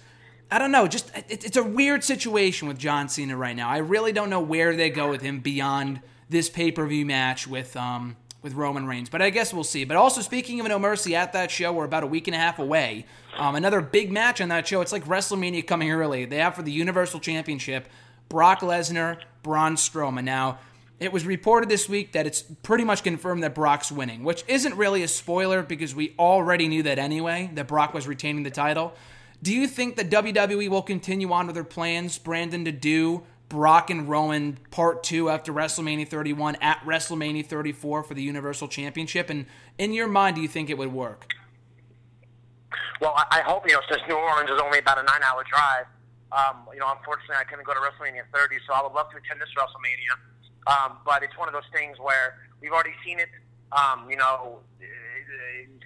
I don't know. Just it, it's a weird situation with John Cena right now. I really don't know where they go with him beyond this pay per view match with um with Roman Reigns. But I guess we'll see. But also speaking of No Mercy at that show, we're about a week and a half away. Um, another big match on that show. It's like WrestleMania coming early. They have for the Universal Championship Brock Lesnar, Braun Strowman. Now. It was reported this week that it's pretty much confirmed that Brock's winning, which isn't really a spoiler because we already knew that anyway, that Brock was retaining the title. Do you think that WWE will continue on with their plans, Branden, to do Brock and Roman Part 2 after WrestleMania 31 at WrestleMania 34 for the Universal Championship? And in your mind, do you think it would work? Well, I hope, you know, since New Orleans is only about a nine hour drive, um, you know, unfortunately I couldn't go to WrestleMania 30, so I would love to attend this WrestleMania. Um, but it's one of those things where we've already seen it. Um, you know,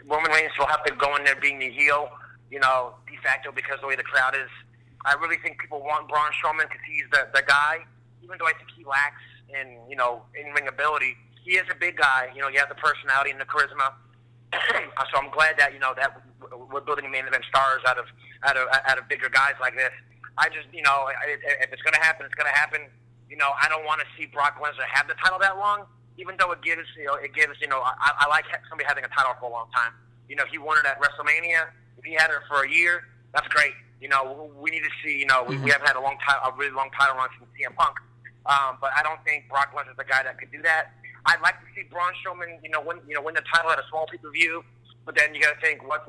Roman Reigns will have to go in there being the heel you know, de facto because the way the crowd is. I really think people want Braun Strowman because he's the, the guy, even though I think he lacks in, you know, in ring ability. He is a big guy. You know, he has the personality and the charisma. so I'm glad that, you know, that we're building main event stars out of, out of, out of bigger guys like this. I just, you know, if it's going to happen, it's going to happen. You know, I don't want to see Brock Lesnar have the title that long, even though it gives, you know, it gives, you know, I, I like somebody having a title for a long time. You know, he won it at WrestleMania if he had her for a year, that's great. You know, we need to see. You know, we, we haven't had a long time, a really long title run since CM Punk. Um, but I don't think Brock Lesnar's the guy that could do that. I'd like to see Braun Strowman, you know, win, you know, win the title at a small pay per view. But then you got to think, what,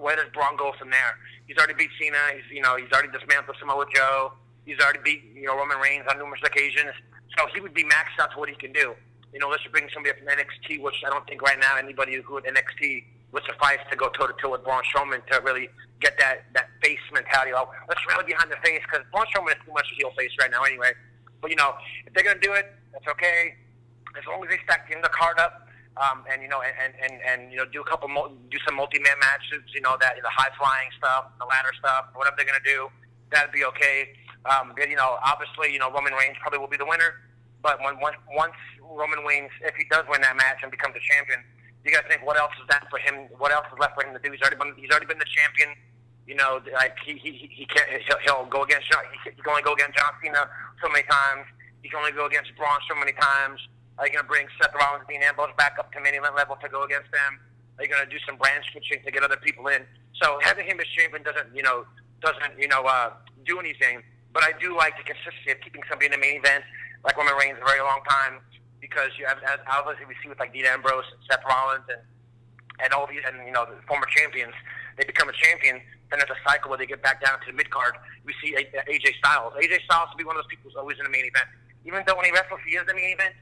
where does Braun go from there? He's already beat Cena. He's, you know, he's already dismantled Samoa Joe. He's already beat, you know, Roman Reigns on numerous occasions. So he would be maxed out to what he can do. You know, let's bring somebody from NXT, which I don't think right now anybody good at NXT would suffice to go toe to toe with Braun Strowman to really get that that face mentality. Oh, let's rally behind the face because Braun Strowman is too much a heel face right now anyway. But you know, if they're gonna do it, that's okay. As long as they stack the card up. Um, and you know, and, and and you know, do a couple, do some multi-man matches. You know, that the high flying stuff, the ladder stuff, whatever they're gonna do, that'd be okay. Um, you know, obviously, you know, Roman Reigns probably will be the winner. But when once once Roman Reigns, if he does win that match and becomes a champion, you got to think what else is that for him? What else is left for him to do? He's already been he's already been the champion. You know, like he he he can't he'll, he'll go against he can only go against John Cena so many times. He can only go against Braun so many times. Are you going to bring Seth Rollins, Dean Ambrose back up to main event level to go against them? Are you going to do some brand switching to get other people in? So having him as champion doesn't, you know, doesn't, you know, uh, do anything. But I do like the consistency of keeping somebody in the main event, like Roman Reigns, a very long time because you have, as obviously we see with like Dean Ambrose, and Seth Rollins, and and all these, and you know the former champions, they become a champion. Then there's a cycle where they get back down to the mid card. We see AJ Styles. AJ Styles will be one of those people who's always in the main event, even though when he wrestles, he is in the main event.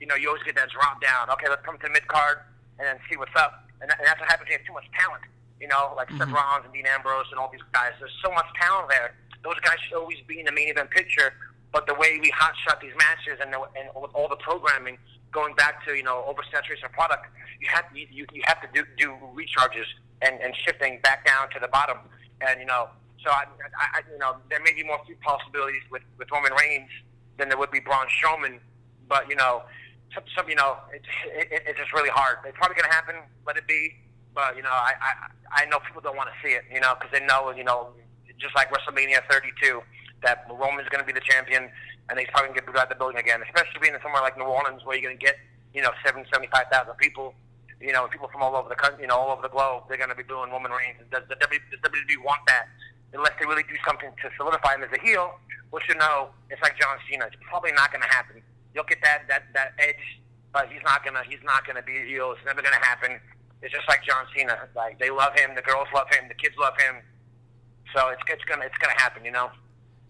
You know, you always get that drop down. Okay, let's come to the mid card and then see what's up. And, that, and that's what happens. You have too much talent. You know, like mm-hmm. Seth Rollins and Dean Ambrose and all these guys. There's so much talent there. Those guys should always be in the main event picture. But the way we hot shot these matches and, the, and with all the programming, going back to you know oversaturation of product, you have to you, you have to do, do recharges and, and shifting back down to the bottom, and you know so I, I you know there may be more possibilities with with Roman Reigns than there would be Braun Strowman, but you know some, some you know it, it, it's just really hard. It's probably going to happen. Let it be. But you know I I, I know people don't want to see it. You know because they know you know just like WrestleMania 32 that Roman's going to be the champion and he's probably going to get out the building again, especially being in somewhere like New Orleans where you're going to get, you know, 70, 75,000 people. you know, people from all over the country, you know, all over the globe, they're going to be doing Roman Reigns. Does the WWE want that? Unless they really do something to solidify him as a heel, which you know, it's like John Cena. It's probably not going to happen. You'll get that that that edge, but he's not gonna he's not gonna be heel. It's never gonna happen. It's just like John Cena. Like they love him, the girls love him, the kids love him. So it's it's gonna it's gonna happen, you know.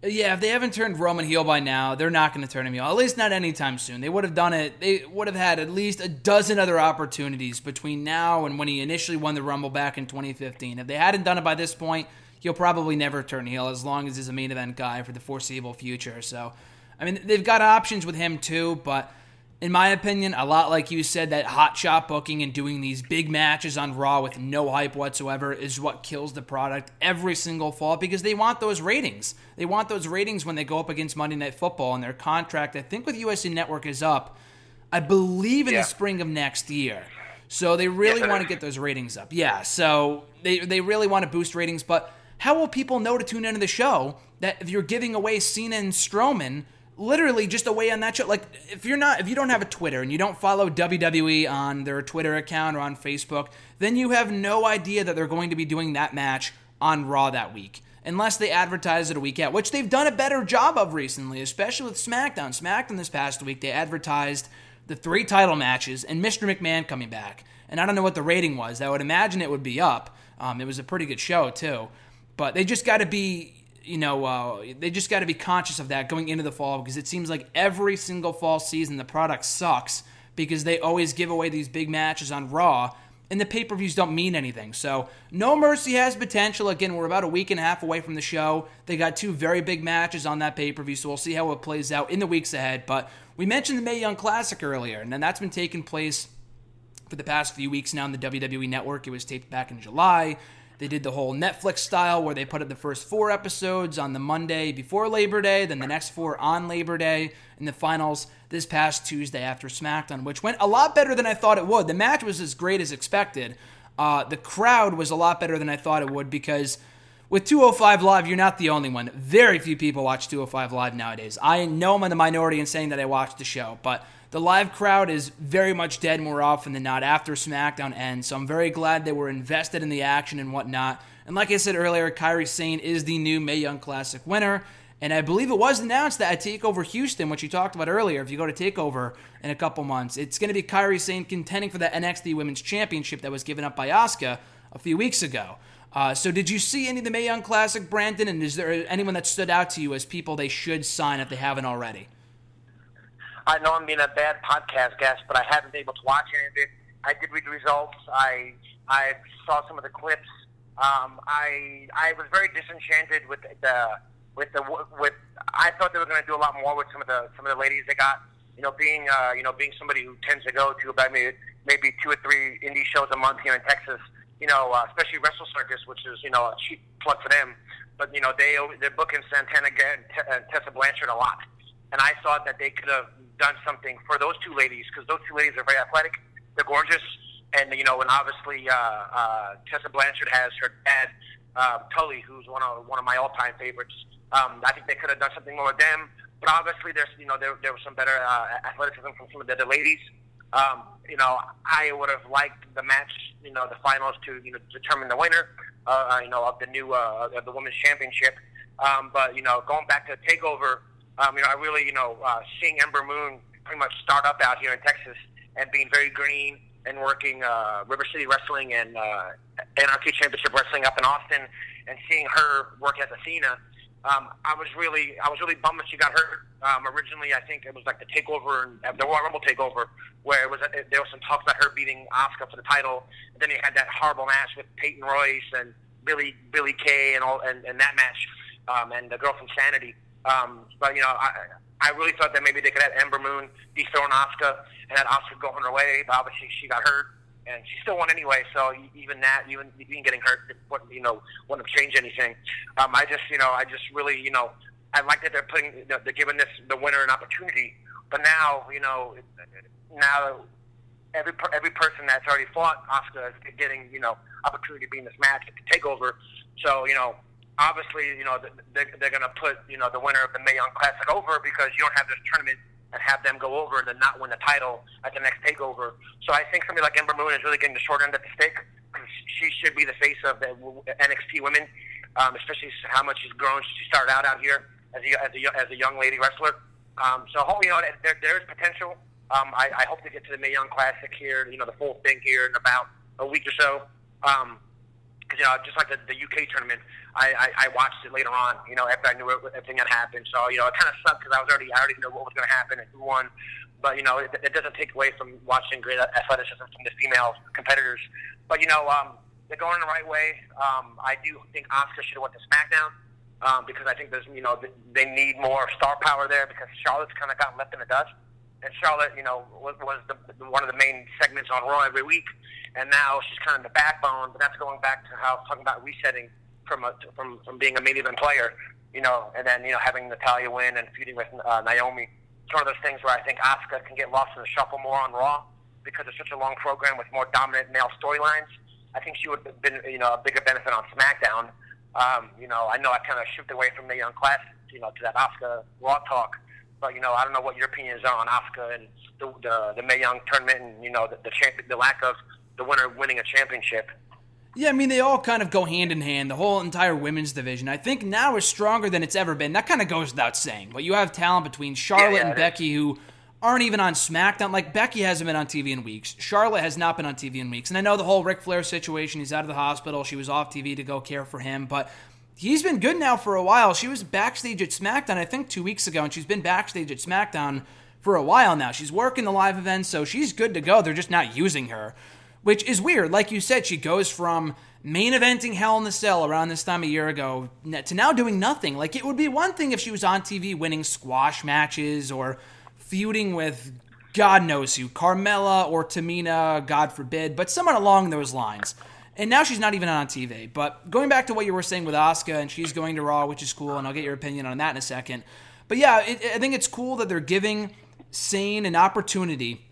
Yeah, if they haven't turned Roman heel by now, they're not going to turn him heel. At least not anytime soon. They would have done it. They would have had at least a dozen other opportunities between now and when he initially won the Rumble back in 2015. If they hadn't done it by this point, he'll probably never turn heel as long as he's a main event guy for the foreseeable future. So, I mean, they've got options with him too, but in my opinion, a lot like you said, that hot shot booking and doing these big matches on Raw with no hype whatsoever is what kills the product every single fall because they want those ratings. They want those ratings when they go up against Monday Night Football, and their contract, I think, with USA Network is up, I believe, in yeah. the spring of next year. So they really yeah. want to get those ratings up. Yeah, so they, they really want to boost ratings, but how will people know to tune into the show that if you're giving away Cena and Strowman – literally just away on that show. Like if you're not if you don't have a Twitter and you don't follow WWE on their Twitter account or on Facebook, then you have no idea that they're going to be doing that match on Raw that week. Unless they advertise it a week out, which they've done a better job of recently, especially with SmackDown. SmackDown this past week, they advertised the three title matches and Mr. McMahon coming back. And I don't know what the rating was. I would imagine it would be up. Um, it was a pretty good show, too. But they just got to be you know, uh, they just got to be conscious of that going into the fall because it seems like every single fall season the product sucks because they always give away these big matches on Raw and the pay per views don't mean anything. So, No Mercy has potential. Again, we're about a week and a half away from the show. They got two very big matches on that pay per view, so we'll see how it plays out in the weeks ahead. But we mentioned the Mae Young Classic earlier, and then that's been taking place for the past few weeks now on the WWE Network. It was taped back in July. They did the whole Netflix style where they put up the first four episodes on the Monday before Labor Day, then the next four on Labor Day, and the finals this past Tuesday after SmackDown, which went a lot better than I thought it would. The match was as great as expected. Uh, the crowd was a lot better than I thought it would because with 205 Live, you're not the only one. Very few people watch 205 Live nowadays. I know I'm in the minority in saying that I watch the show, but the live crowd is very much dead more often than not after SmackDown ends. So I'm very glad they were invested in the action and whatnot. And like I said earlier, Kairi Sane is the new Mae Young Classic winner. And I believe it was announced that at TakeOver Houston, which you talked about earlier, if you go to TakeOver in a couple months, it's going to be Kairi Sane contending for the NXT Women's Championship that was given up by Asuka a few weeks ago. Uh, so did you see any of the Mae Young Classic, Branden? And is there anyone that stood out to you as people they should sign if they haven't already? I know I'm being a bad podcast guest, but I haven't been able to watch any of it. I did read the results. I I saw some of the clips. Um, I I was very disenchanted with the with the with. I thought they were going to do a lot more with some of the some of the ladies they got. You know, being uh, you know being somebody who tends to go to about maybe maybe two or three indie shows a month here in Texas. You know, uh, especially Wrestle Circus, which is you know a cheap plug for them. But you know they they're booking Santana and Tessa Blanchard a lot, and I thought that they could have done something for those two ladies because those two ladies are very athletic. They're gorgeous, and you know, and obviously uh, uh, Tessa Blanchard has her dad uh, Tully, who's one of one of my all-time favorites. Um, I think they could have done something more with them, but obviously there's you know there there was some better uh, athleticism from some of the other ladies. Um, you know, I would have liked the match, you know, the finals to you know determine the winner, uh, uh you know, of the new uh, of the women's championship. Um, but you know, going back to Takeover, um, you know, I really, you know, uh, seeing Ember Moon pretty much start up out here in Texas and being very green and working uh, River City Wrestling and uh, Anarchy Championship Wrestling up in Austin, and seeing her work as Athena, um, I was really, I was really bummed that she got hurt. Um, originally, I think it was like the takeover, and the Royal Rumble takeover, where it was uh, there was some talk about her beating Asuka for the title. And then you had that horrible match with Peyton Royce and Billie Billie Kay and all, and, and that match, um, and the girl from Sanity. Um, but you know, I I really thought that maybe they could have Ember Moon dethrone Asuka and have Asuka go on her way, but obviously she got hurt and she still won anyway. So even that, even even getting hurt, wouldn't you know wouldn't have changed anything. Um, I just you know I just really you know I like that they're putting they're giving this the winner an opportunity. But now you know now every every person that's already fought Asuka is getting you know opportunity to be in this match to take over. So you know obviously, you know, they're, they're going to put, you know, the winner of the Mae Young Classic over because you don't have this tournament and have them go over and then not win the title at the next takeover. So I think somebody like Ember Moon is really getting the short end of the stick. She should be the face of the NXT women, um, especially how much she's grown. She started out out here as a, as a, as a young lady wrestler. Um, so, you know, there, there is potential. Um, I, I hope to get to the Mae Young Classic here, you know, the full thing here in about a week or so. Um, because you know, just like the, the UK tournament, I, I, I watched it later on. You know, after I knew everything had happened. So you know, it kind of sucked because I was already I already knew what was going to happen and who won. But you know, it, it doesn't take away from watching great athleticism from the female competitors. But you know, um, they're going the right way. Um, I do think Asuka should have went to SmackDown um, because I think there's you know they need more star power there because Charlotte's kind of gotten left in the dust and Charlotte, you know, was, was the, one of the main segments on Raw every week, and now she's kind of the backbone. But that's going back to how talking about resetting from a, from from being a main event player, you know, and then you know having Natalya win and feuding with uh, Naomi. It's one of those things where I think Asuka can get lost in the shuffle more on Raw because it's such a long program with more dominant male storylines. I think she would have been, you know, a bigger benefit on SmackDown. Um, you know, I know I kind of shifted away from the young class, you know, to that Asuka Raw talk but you know, I don't know what your opinions are on Asuka and the the, the Mae Young tournament, and you know, the the, champ- the lack of the winner winning a championship. Yeah, I mean they all kind of go hand in hand. The whole entire women's division, I think, now is stronger than it's ever been. That kind of goes without saying. But you have talent between Charlotte yeah, yeah, and Becky, who aren't even on SmackDown. Like Becky hasn't been on TV in weeks. Charlotte has not been on TV in weeks. And I know the whole Ric Flair situation. He's out of the hospital. She was off TV to go care for him, but he's been good now for a while. She was backstage at SmackDown, I think, two weeks ago, and she's been backstage at SmackDown for a while now. She's working the live events, so she's good to go. They're just not using her, which is weird. Like you said, she goes from main eventing Hell in the Cell around this time a year ago to now doing nothing. Like, it would be one thing if she was on TV winning squash matches or feuding with God knows who, Carmella or Tamina, God forbid, but someone along those lines. And now she's not even on TV. But going back to what you were saying with Asuka, and she's going to Raw, which is cool, and I'll get your opinion on that in a second. But yeah, it, I think it's cool that they're giving Sane an opportunity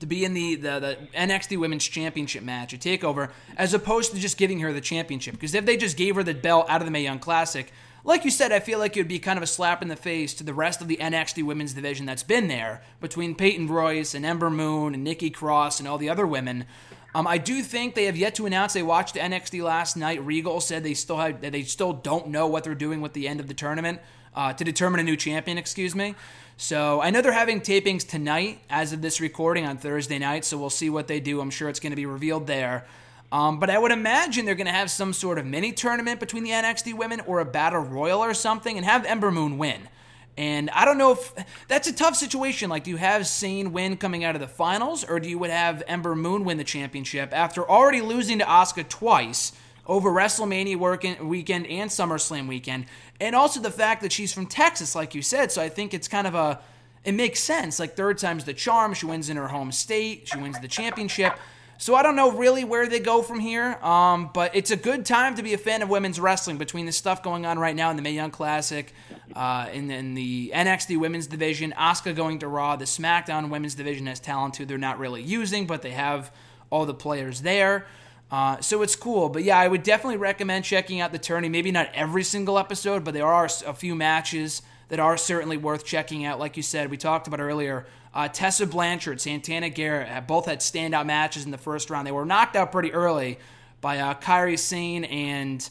to be in the, the, the NXT Women's Championship match, a takeover, as opposed to just giving her the championship. Because if they just gave her the belt out of the Mae Young Classic, like you said, I feel like it would be kind of a slap in the face to the rest of the NXT Women's division that's been there between Peyton Royce and Ember Moon and Nikki Cross and all the other women. Um, I do think they have yet to announce. They watched NXT last night. Regal said they still have, they still don't know what they're doing with the end of the tournament uh, to determine a new champion. Excuse me. So I know they're having tapings tonight, as of this recording on Thursday night. So we'll see what they do. I'm sure it's going to be revealed there. Um, but I would imagine they're going to have some sort of mini tournament between the NXT women or a battle royal or something, and have Ember Moon win. And I don't know if that's a tough situation. Like, do you have Sane win coming out of the finals, or do you would have Ember Moon win the championship after already losing to Asuka twice over WrestleMania weekend and SummerSlam weekend, and also the fact that she's from Texas, like you said. So I think it's kind of a it makes sense. Like third time's the charm. She wins in her home state. She wins the championship. So I don't know really where they go from here, um, but it's a good time to be a fan of women's wrestling between the stuff going on right now in the Mae Young Classic, uh, the NXT Women's Division, Asuka going to Raw, the SmackDown Women's Division has talent too. they're not really using, but they have all the players there. Uh, so it's cool, but yeah, I would definitely recommend checking out the tourney. Maybe not every single episode, but there are a few matches that are certainly worth checking out. Like you said, we talked about earlier uh, Tessa Blanchard, Santana Garrett both had standout matches in the first round. They were knocked out pretty early by uh, Kairi Sane and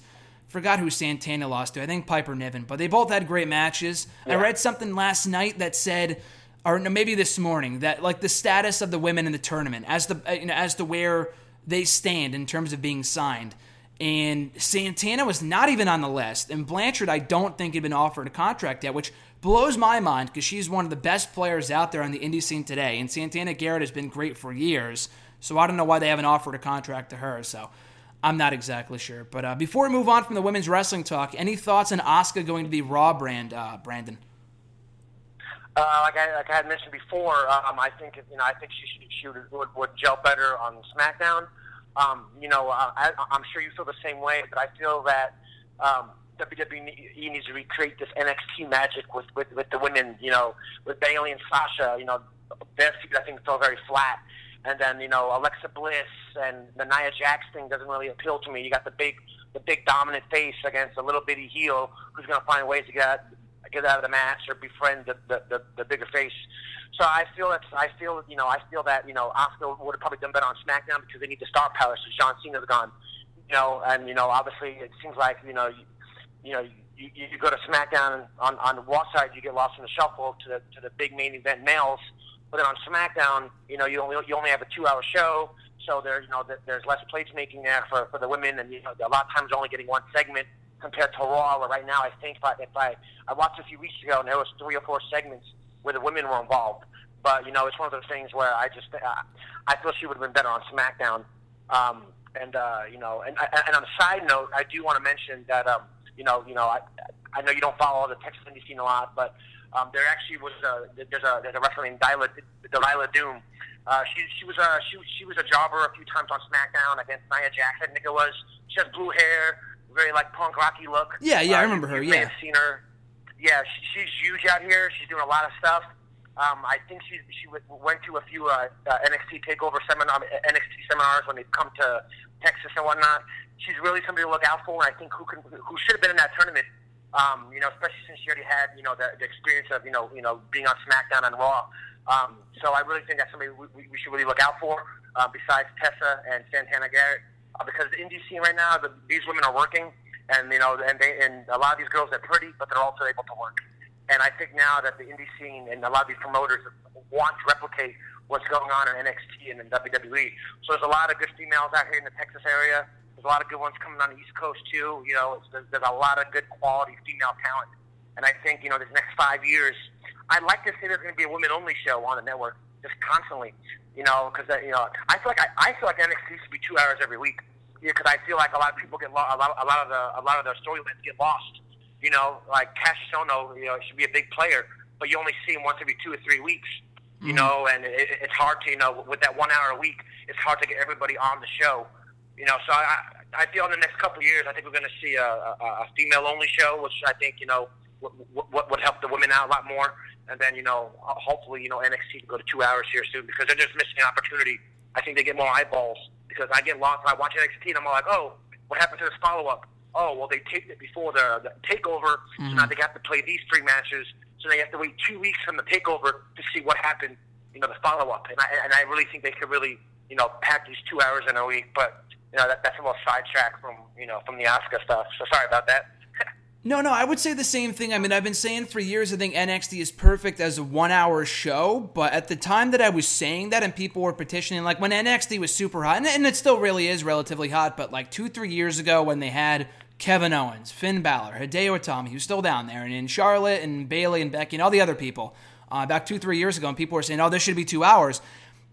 forgot who Santana lost to. I think Piper Niven, but they both had great matches. Yeah. I read something last night that said, or maybe this morning, that like the status of the women in the tournament as the you know, as to where they stand in terms of being signed. And Santana was not even on the list. And Blanchard, I don't think had been offered a contract yet, which blows my mind because she's one of the best players out there on the indie scene today. And Santana Garrett has been great for years. So I don't know why they haven't offered a contract to her. So I'm not exactly sure. But uh, before we move on from the women's wrestling talk, any thoughts on Asuka going to the Raw brand, uh, Branden? Uh, like I like I had mentioned before, um, I think you know I think she should, she would, would, gel better on SmackDown. Um, you know, uh, I, I'm sure you feel the same way, but I feel that um, WWE needs to recreate this NXT magic with, with, with the women, you know, with Bayley and Sasha, you know, their feet, I think, fell very flat. And then, you know, Alexa Bliss and the Nia Jax thing doesn't really appeal to me. You got the big, the big dominant face against a little bitty heel who's going to find ways to get get out of the match or befriend the the, the, the bigger face. So I feel that I feel you know I feel that you know Asuka would have probably done better on SmackDown because they need the star power. So John Cena's gone, you know, and you know obviously it seems like you know you, you know you, you go to SmackDown on on the Raw side you get lost in the shuffle to the to the big main event males, but then on SmackDown you know you only you only have a two hour show. So there, you know, there's less plates making there for, for the women, and you know, a lot of times only getting one segment compared to Raw. Where right now, I think if I, if I I watched a few weeks ago, and there was three or four segments where the women were involved. But you know, it's one of those things where I just uh, I feel she would have been better on SmackDown. Um, and uh, you know, and, and on a side note, I do want to mention that um, you know, you know, I I know you don't follow the Texas indie scene a lot, but um, there actually was a, there's a there's a wrestler named Delilah, Delilah Doom. Uh, she she was a she she was a jobber a few times on SmackDown against Nia Jax. I think it was. She has blue hair, very like punk rocky look. Yeah, yeah, uh, I remember her. You Yeah, may have seen her. Yeah, she, she's huge out here. She's doing a lot of stuff. Um, I think she she w- went to a few uh, uh, NXT takeover seminar NXT seminars when they come to Texas and whatnot. She's really somebody to look out for. And I think who can who should have been in that tournament. Um, you know, especially since she already had you know the, the experience of you know you know being on SmackDown and Raw. Um, so I really think that's somebody we, we, should really look out for. Uh, besides Tessa and Santana Garrett, uh, because the indie scene right now, the, these women are working, and you know, and they and a lot of these girls are pretty, but they're also able to work. And I think now that the indie scene and a lot of these promoters want to replicate what's going on in NXT and in WWE. So there's a lot of good females out here in the Texas area. There's a lot of good ones coming on the East Coast too. You know, it's, there's, there's a lot of good quality female talent. And I think you know, this next five years, I'd like to say there's going to be a women-only show on the network just constantly. You know, because uh, you know, I feel like I, I feel like NXT should be two hours every week. Because I feel like a lot of people get lo- a lot, a lot of the a lot of their storylines get lost. You know, like Kassius Ohno, you know, should be a big player, but you only see him once every two or three weeks. You hmm. know, and it, it's hard to you know with that one hour a week, it's hard to get everybody on the show. You know, so I I feel in the next couple of years, I think we're going to see a, a, a female only show, which I think you know would, would, would help the women out a lot more. And then you know, hopefully you know NXT can go to two hours here soon because they're just missing an opportunity. I think they get more eyeballs because I get lost. I watch NXT and I'm like, oh, what happened to this follow up? Oh, well, they taped it before the, the takeover, so mm-hmm. now they have to play these three matches. So they have to wait two weeks from the takeover to see what happened. You know, the follow up, and I and I really think they could really you know pack these two hours in a week. But you know, that, that's a little sidetrack from you know from the Oscar stuff. So sorry about that. No, no, I would say the same thing. I mean, I've been saying for years I think NXT is perfect as a one hour show, but at the time that I was saying that and people were petitioning, like when NXT was super hot, and, and it still really is relatively hot, but like two, three years ago when they had Kevin Owens, Finn Balor, Hideo Itami, who's still down there, and in Charlotte and Bayley and Becky and all the other people, uh, back two, three years ago, and people were saying, oh, this should be two hours.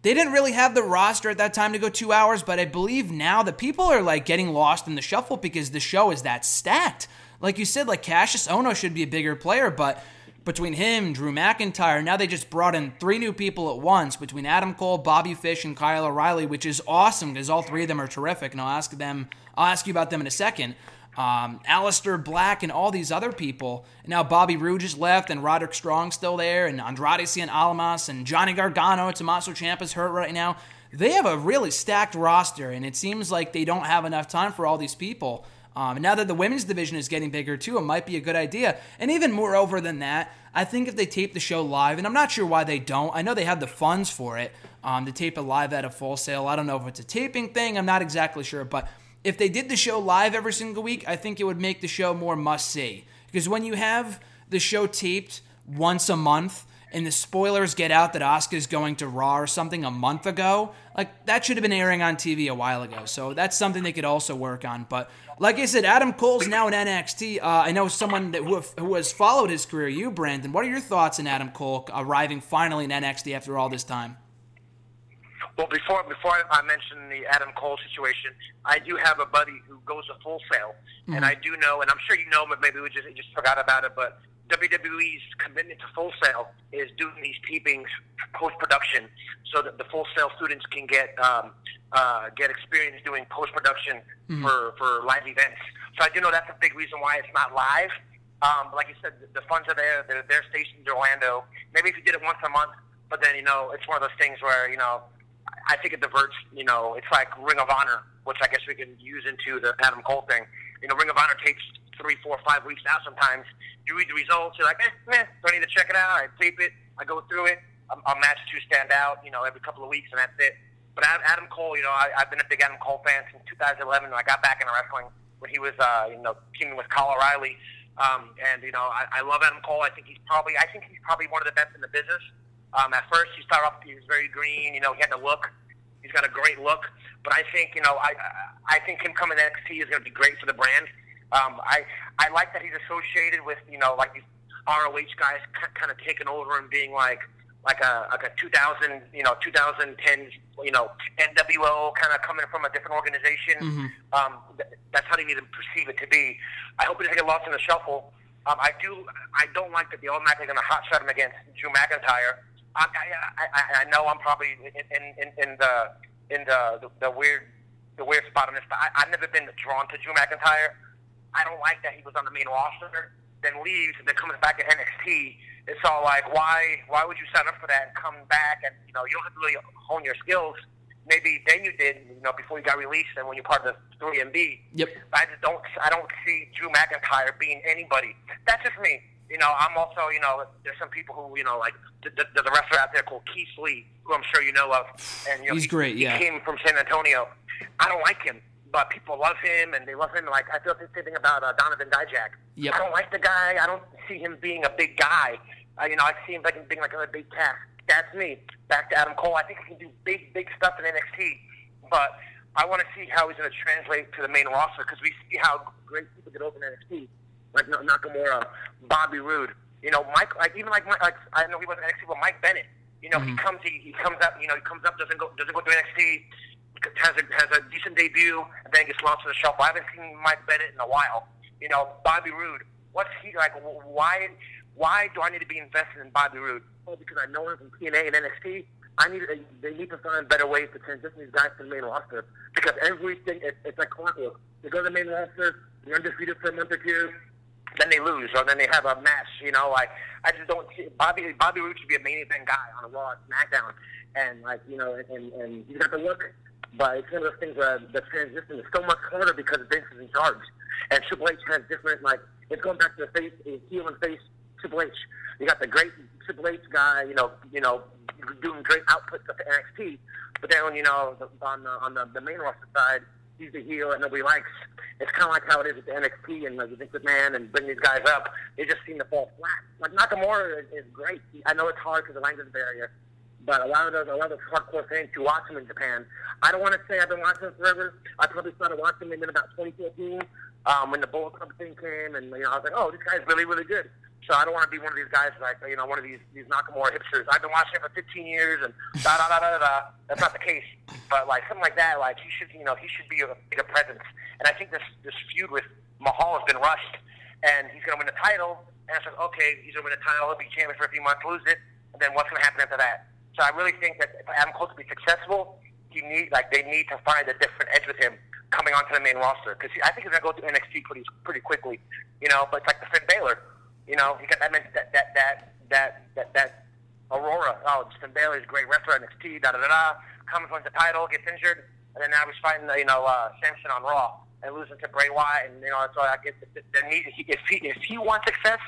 They didn't really have the roster at that time to go two hours, but I believe now the people are like getting lost in the shuffle because the show is that stacked. Like you said, like Kassius Ohno should be a bigger player, but between him, Drew McIntyre, now they just brought in three new people at once between Adam Cole, Bobby Fish, and Kyle O'Reilly, which is awesome because all three of them are terrific, and I'll ask them. I'll ask you about them in a second. Um, Aleister Black and all these other people. And now Bobby Roode just left, and Roderick Strong's still there, and Andrade Cien Almas, and Johnny Gargano, Tommaso Ciampa's hurt right now. They have a really stacked roster, and it seems like they don't have enough time for all these people. Um, now that the women's division is getting bigger too, it might be a good idea. And even moreover than that, I think if they tape the show live, and I'm not sure why they don't. I know they have the funds for it um, to tape it live at a Full Sail. I don't know if it's a taping thing. I'm not exactly sure, but if they did the show live every single week, I think it would make the show more must see. Because when you have the show taped once a month and the spoilers get out that Asuka's going to Raw or something a month ago, like that should have been airing on TV a while ago. So that's something they could also work on. But like I said, Adam Cole's now in NXT. Uh, I know someone that, who, who has followed his career. You, Branden, what are your thoughts on Adam Cole arriving finally in NXT after all this time? Well, before before I mention the Adam Cole situation, I do have a buddy who goes to Full Sail, mm-hmm. and I do know, and I'm sure you know, but maybe we just just forgot about it. But WWE's commitment to Full Sail is doing these tapings post production, so that the Full Sail students can get um, uh, get experience doing post production mm-hmm. for for live events. So I do know that's a big reason why it's not live. Um, like you said, the funds are there. They're, they're stationed in Orlando. Maybe if you did it once a month, but then you know it's one of those things where you know I think it diverts. You know, it's like Ring of Honor, which I guess we can use into the Adam Cole thing. You know, Ring of Honor takes three, four, five weeks out. Sometimes you read the results, you're like, eh, meh, don't need to check it out. I tape it, I go through it. A, a match two stand out, you know, every couple of weeks, and that's it. But Adam Cole, you know, I, I've been a big Adam Cole fan since 2011 when I got back into wrestling when he was, uh, you know, teaming with Kyle O'Reilly. Um, and you know, I, I love Adam Cole. I think he's probably, I think he's probably one of the best in the business. Um, at first, he started off, he was very green. You know, he had the look. He's got a great look. But I think, you know, I, I think him coming to NXT is going to be great for the brand. Um, I, I like that he's associated with, you know, like these ROH guys kind of taking over and being like, like a like a 2000 you know 2010 you know NWO kind of coming from a different organization. Mm-hmm. Um, th- that's how they need to perceive it to be. I hope it doesn't get lost in the shuffle. Um, I do. I don't like that they automatically going to hot shot him against Drew McIntyre. I, I, I, I know I'm probably in, in, in the in the, the the weird the weird spot on this. But I, I've never been drawn to Drew McIntyre. I don't like that he was on the main roster, then leaves, and then comes back to NXT it's all like, why why would you sign up for that and come back and you know you don't have to really hone your skills. Maybe then you did, you know, before you got released and when you're part of the 3MB. Yep. I just don't I don't see Drew McIntyre being anybody. That's just me. You know, I'm also, you know, there's some people who, you know, like there's a wrestler out there called Keith Lee, who I'm sure you know of, and you know, he's he, great. Yeah, he came from San Antonio. I don't like him but people love him and they love him. Like I feel the same thing about uh, Donovan Dijak. Yep. I don't like the guy. I don't see him being a big guy. Uh, you know, I see him like being like a big cat. That's me. Back to Adam Cole. I think he can do big, big stuff in NXT, but I want to see how he's going to translate to the main roster because we see how great people get over in NXT, like Nakamura, Bobby Roode. You know, Mike. Like even like, Mike, like I know he wasn't NXT, but Mike Bennett. You know, mm-hmm. he comes, he, he comes up. You know, he comes up, doesn't go, doesn't go to NXT, has a has a decent debut, and then gets launched to the shuffle. I haven't seen Mike Bennett in a while. You know, Bobby Roode. What's he like? Why? Why do I need to be invested in Bobby Roode? Oh, because I know him from TNA and NXT. I need to, they need to find better ways to transition these guys to the main roster because everything it, it's like clockwork. They go to the main roster, they're undefeated for a month or two, then they lose or then they have a match. You know, like I just don't see Bobby Bobby Roode should be a main event guy on a Raw, SmackDown, and like you know, and and he's got the look. But it's one of those things where the transition is so much harder because Vince is in charge, and Triple H has different like it's going back to the face, heel and face Triple H. You got the great Triple H guy, you know, you know, doing great outputs of NXT. But then, you know, on the, on the, the main roster side, he's the heel that nobody likes. It's kind of like how it is with the NXT and like, Vince McMahon and bring these guys up. They just seem to fall flat. Like Nakamura is, is great. I know it's hard because the language barrier, but a lot of those, a lot of those hardcore fans who watch him in Japan, I don't want to say I've been watching him forever. I probably started watching him in about 2014 um, when the Bullet Club thing came, and you know I was like, oh, this guy's really, really good. So I don't want to be one of these guys like you know one of these these Nakamura hipsters. I've been watching him for 15 years and da da da da da. That's not the case. But like something like that, like he should you know he should be a bigger presence. And I think this this feud with Mahal has been rushed, and he's going to win the title. And it's like okay, he's going to win the title, he'll be champion for a few months, lose it, and then what's going to happen after that? So I really think that if Adam Cole to be successful, he need like they need to find a different edge with him coming onto the main roster because I think he's going to go to NXT pretty pretty quickly, you know. But it's like the Finn Balor you know, he got that that that that that that, that Aurora. Oh, Justin Bailey's great wrestler NXT. Da da da da. Comes wins the title, gets injured, and then now he's fighting you know uh, Samson on Raw and losing to Bray Wyatt. And you know, so I guess the need if he if he wants success,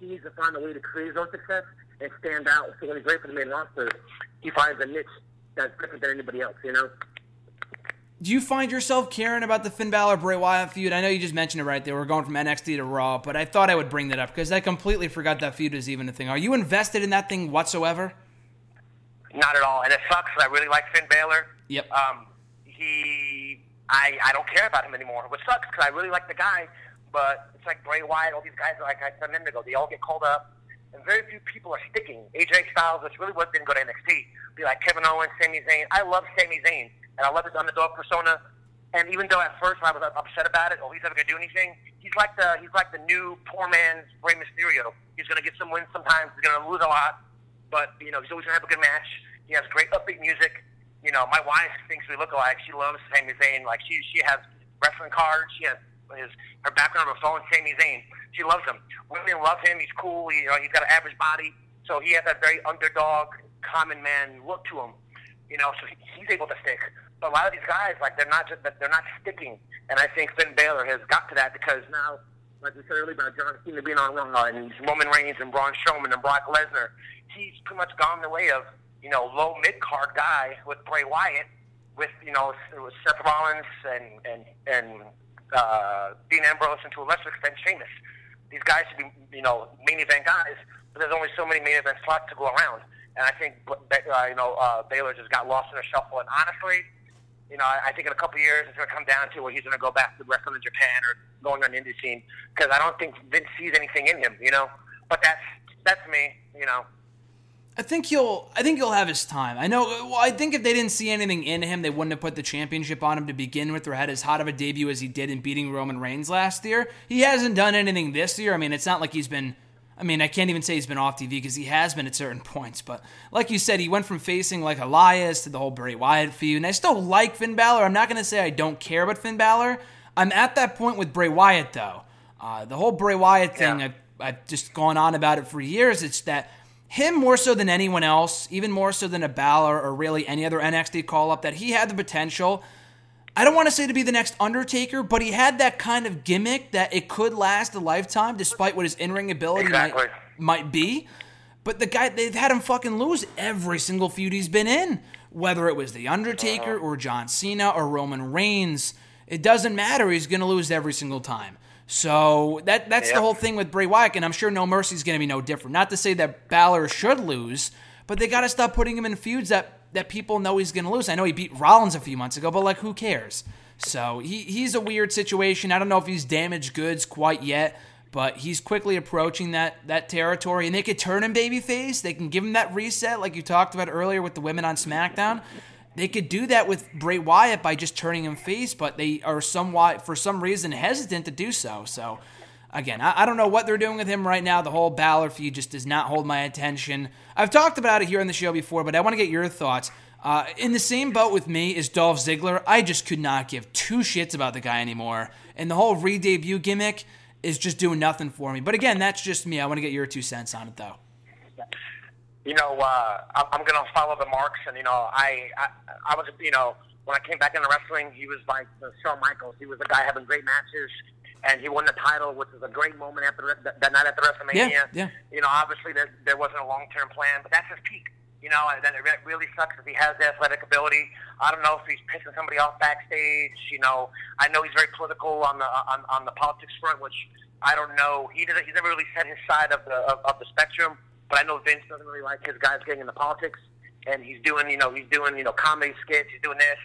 he needs to find a way to create his own success and stand out. So when he's great for the main roster, he finds a niche that's different than anybody else. You know do you find yourself caring about the Finn Balor Bray Wyatt feud? I know you just mentioned it right there. We're going from NXT to Raw, but I thought I would bring that up because I completely forgot that feud is even a thing. Are you invested in that thing whatsoever? Not at all, and it sucks. I really like Finn Balor. Yep. Um, he, I, I don't care about him anymore, which sucks because I really like the guy. But it's like Bray Wyatt, all these guys, like I said a minute ago, they all get called up, and very few people are sticking. AJ Styles, which really was didn't go to NXT, be like Kevin Owens, Sami Zayn. I love Sami Zayn and I love his underdog persona. And even though at first I was upset about it, oh, he's never gonna do anything. He's like the he's like the new poor man's Rey Mysterio. He's gonna get some wins sometimes. He's gonna lose a lot, but you know he's always gonna have a good match. He has great upbeat music. You know, my wife thinks we look alike. She loves Sami Zayn. Like she she has wrestling cards. She has his her background her phone. Sami Zayn. She loves him. Women love him. He's cool. He, you know, he's got an average body, so he has that very underdog, common man look to him. You know, so he, he's able to stick But a lot of these guys, like they're not just they're not sticking. And I think Finn Balor has got to that because now, like we said earlier about John Cena being on Raw and Roman Reigns and Braun Strowman and Brock Lesnar, he's pretty much gone the way of you know low mid card guy with Bray Wyatt, with you know Seth Rollins and and and uh, Dean Ambrose and to a lesser extent Sheamus. These guys should be you know main event guys, but there's only so many main event slots to go around. And I think uh, you know uh, Balor just got lost in a shuffle. And honestly, you know, I, think in a couple of years it's going to come down to where he's going to go back to wrestling in Japan or going on the indie scene because I don't think Vince sees anything in him, you know. But that's that's me, you know. I think he'll. I think he'll have his time. I know. Well, I think if they didn't see anything in him, they wouldn't have put the championship on him to begin with, or had as hot of a debut as he did in beating Roman Reigns last year. He hasn't done anything this year. I mean, it's not like he's been. I mean, I can't even say he's been off TV because he has been at certain points. But like you said, he went from facing like Elias to the whole Bray Wyatt feud, and I still like Finn Balor. I'm not going to say I don't care about Finn Balor. I'm at that point with Bray Wyatt though. Uh, the whole Bray Wyatt thing, yeah. I've, I've just gone on about it for years. It's that him more so than anyone else, even more so than a Balor or really any other NXT call up, that he had the potential. I don't want to say to be the next Undertaker, but he had that kind of gimmick that it could last a lifetime, despite what his in ring ability exactly. might, might be. But the guy, they've had him fucking lose every single feud he's been in, whether it was The Undertaker uh-huh. or John Cena or Roman Reigns. It doesn't matter. He's going to lose every single time. So that that's yep. the whole thing with Bray Wyatt, and I'm sure No Mercy is going to be no different. Not to say that Balor should lose, but they got to stop putting him in feuds that that people know he's going to lose. I know he beat Rollins a few months ago, but like who cares? So he he's a weird situation. I don't know if he's damaged goods quite yet, but he's quickly approaching that that territory, and they could turn him babyface. They can give him that reset, like you talked about earlier with the women on SmackDown. They could do that with Bray Wyatt by just turning him face, but they are somewhat, for some reason, hesitant to do so. So, again, I, I, don't know what they're doing with him right now. The whole Balor feud just does not hold my attention. I've talked about it here on the show before, but I want to get your thoughts. Uh, in the same boat with me is Dolph Ziggler. I just could not give two shits about the guy anymore. And the whole re debut gimmick is just doing nothing for me. But again, that's just me. I want to get your two cents on it, though you know, uh, I'm going to follow the marks. And, you know, I, I, I was, you know, when I came back into wrestling, he was like the Shawn Michaels. He was a guy having great matches, and he won the title, which was a great moment after that, that night after WrestleMania. Yeah, yeah. You know, obviously there, there wasn't a long term plan, but that's his peak. You know, and then it really sucks if he has the athletic ability. I don't know if he's pissing somebody off backstage. You know, I know he's very political on the on, on the politics front, which I don't know. He doesn't. He's never really set his side of the of, of the spectrum. But I know Vince doesn't really like his guys getting into politics, and he's doing, you know, he's doing, you know, comedy skits. He's doing this.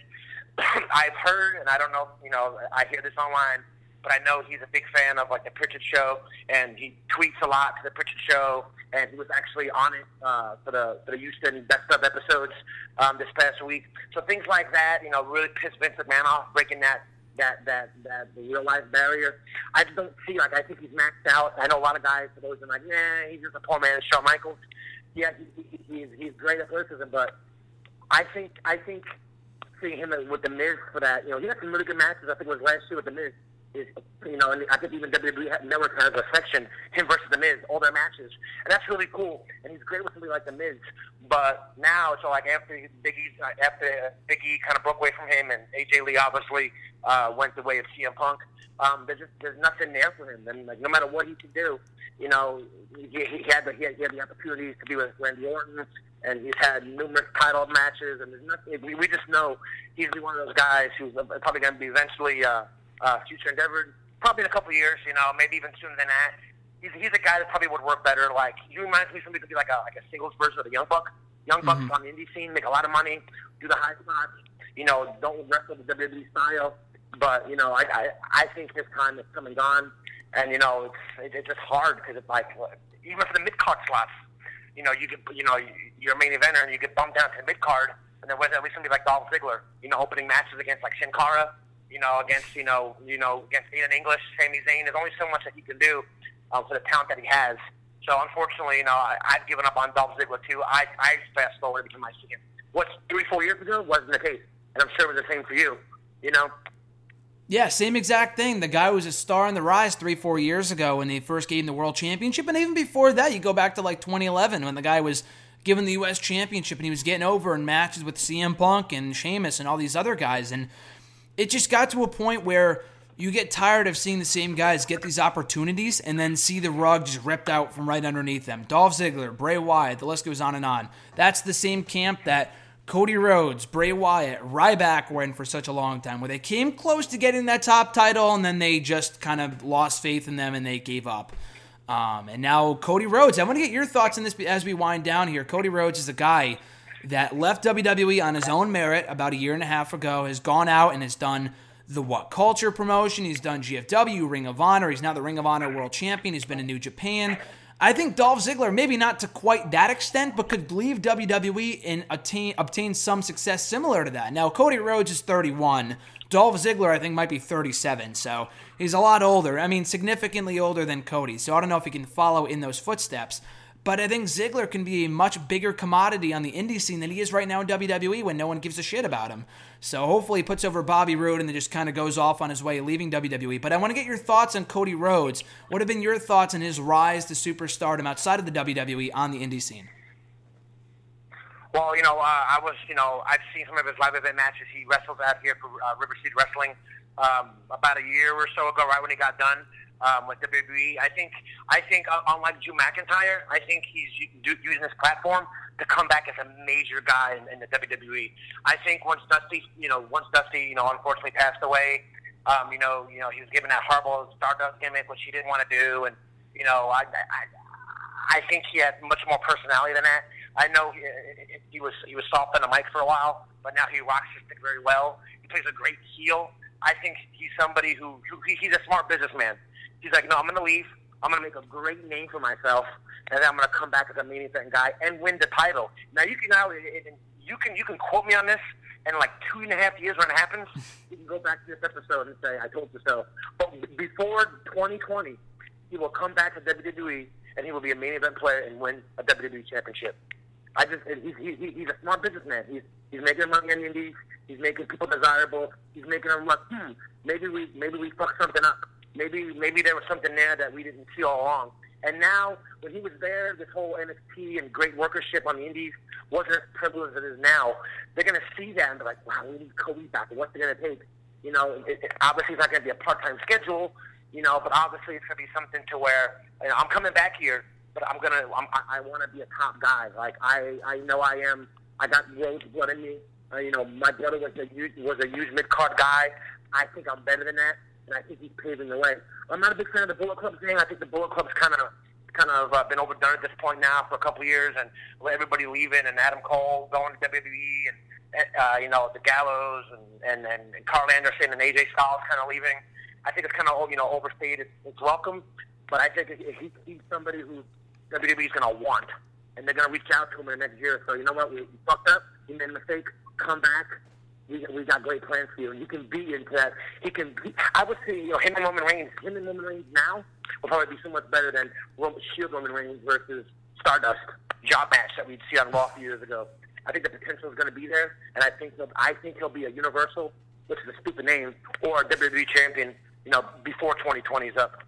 I've heard, and I don't know, you know, I hear this online, but I know he's a big fan of like the Prichard Show, and he tweets a lot to the Prichard Show, and he was actually on it uh, for the for the Houston Best of episodes um, this past week. So things like that, you know, really piss Vince McMahon off, breaking that that that that the real life barrier. I just don't see like I think he's maxed out. I know a lot of guys for those are like, nah, he's just a poor man, Shawn Michaels. Yeah, he, he, he's he's great athleticism, but I think I think seeing him with the Miz for that, you know, he had some really good matches. I think it was last year with the Miz is you know, and I think even WWE Network has a section him versus the Miz, all their matches, and that's really cool. And he's great with somebody like the Miz. But now, so like after Big E's uh, after Biggie kind of broke away from him, and AJ Lee obviously uh, went the way of CM Punk. Um, there's just there's nothing there for him, and like no matter what he can do, you know, he, he had the he had, he had the opportunities to be with Randy Orton, and he's had numerous title matches, and there's nothing. We, just know he's one of those guys who's probably going to be eventually. Uh, uh, future endeavor. Probably in a couple of years, you know, maybe even sooner than that. He's, he's a guy that probably would work better. Like he reminds me of somebody could be like a like a singles version of the Young Buck. Young Bucks mm-hmm. on the indie scene, make a lot of money, do the high spots. You know, don't wrestle the WWE style. But you know, I I, I think his time has come and gone, and you know, it's it's just hard because it's like even for the mid card slots, you know, you get you know you're a main eventer and you get bumped down to the mid card, and then with at least somebody like Dolph Ziggler, you know, opening matches against like Sin Cara you know, against you know, you know, against Aiden English, Sami Zayn. There's only so much that he can do um, for the talent that he has. So unfortunately, you know, I, I've given up on Dolph Ziggler too. I I fast forward because my second. What's three four years ago wasn't the case, and I'm sure it was the same for you. You know. Yeah, same exact thing. The guy was a star in the rise three, four years ago when they first gave him the world championship. And even before that, you go back to like 2011 when the guy was given the U.S. championship and he was getting over in matches with CM Punk and Sheamus and all these other guys. And it just got to a point where you get tired of seeing the same guys get these opportunities and then see the rug just ripped out from right underneath them. Dolph Ziggler, Bray Wyatt, the list goes on and on. That's the same camp that Cody Rhodes, Bray Wyatt, Ryback were in for such a long time, where they came close to getting that top title and then they just kind of lost faith in them and they gave up. Um, and now Cody Rhodes. I want to get your thoughts on this as we wind down here. Cody Rhodes is a guy that left WWE on his own merit about a year and a half ago, has gone out and has done the What Culture promotion. He's done GFW, Ring of Honor. He's now the Ring of Honor World Champion. He's been in New Japan. I think Dolph Ziggler, maybe not to quite that extent, but could leave WWE and attain, obtain some success similar to that. Now, Cody Rhodes is 31. Dolph Ziggler, I think, might be 37. So he's a lot older. I mean, significantly older than Cody. So I don't know if he can follow in those footsteps. But I think Ziggler can be a much bigger commodity on the indie scene than he is right now in WWE when no one gives a shit about him. So hopefully he puts over Bobby Roode and then just kind of goes off on his way, leaving WWE. But I want to get your thoughts on Cody Rhodes. What have been your thoughts on his rise to superstardom outside of the WWE on the indie scene? Well, you know, uh, I was, you know, I've seen some of his live event matches. He wrestled out here for uh, River City Wrestling um, about a year or so ago, right when he got done um, with WWE. I think, I think, uh, unlike Drew McIntyre, I think he's using this platform to come back as a major guy in, in the WWE. I think once Dusty, you know, once Dusty, you know, unfortunately passed away, um, you know, you know, he was given that horrible Stardust gimmick, which he didn't want to do, and you know, I, I, I think he had much more personality than that. I know he, he was he was soft on the mic for a while, but now he rocks his stick very well. He plays a great heel. I think he's somebody who, who he's a smart businessman. He's like, no, I'm going to leave. I'm going to make a great name for myself, and then I'm going to come back as a main event guy and win the title. Now you can now you can you can quote me on this, and like two and a half years when it happens, you can go back to this episode and say I told you so. But before 2020, he will come back to WWE and he will be a main event player and win a WWE championship. I just he's he's, he's a smart businessman. He's he's making money on the indies. He's making people desirable. He's making them like, hmm, maybe we maybe we fucked something up maybe maybe there was something there that we didn't see all along. And now, when he was there, this whole NXT and great workership on the Indies wasn't as prevalent as it is now. They're going to see that and be like, wow, we need Cody back. What's it going to take? You know, it, it, obviously it's not going to be a part-time schedule, you know, but obviously it's going to be something to where you know, I'm coming back here, but I'm going to, I'm, I, I want to be a top guy. Like, I, I know I am. I got Rhodes blood in me. Uh, you know, my brother was a was a huge mid-card guy. I think I'm better than that and I think he's paving the way. I'm not a big fan of the Bullet Club thing. I think the Bullet Club's kind of kind of uh, been overdone at this point now for a couple years, and everybody leaving, and Adam Cole going to WWE, and uh, you know the Gallows, and and and Karl Anderson and AJ Styles kind of leaving. I think it's kind of you know overstated. It's, it's welcome, but I think he, he's somebody who WWE is going to want, and they're going to reach out to him in the next year. So you know what, we, we fucked up. He made a mistake. Come back we, we got great plans for you. You can be into that. He can. Be, I would say, you know, him and Roman Reigns. Him and Roman Reigns now will probably be so much better than Roman, Shield Roman Reigns versus Stardust job match that we'd see on Raw a few years ago. I think the potential is going to be there, and I think I think he'll be a Universal, which is a stupid name, or a WWE champion. You know, before 2020 is up.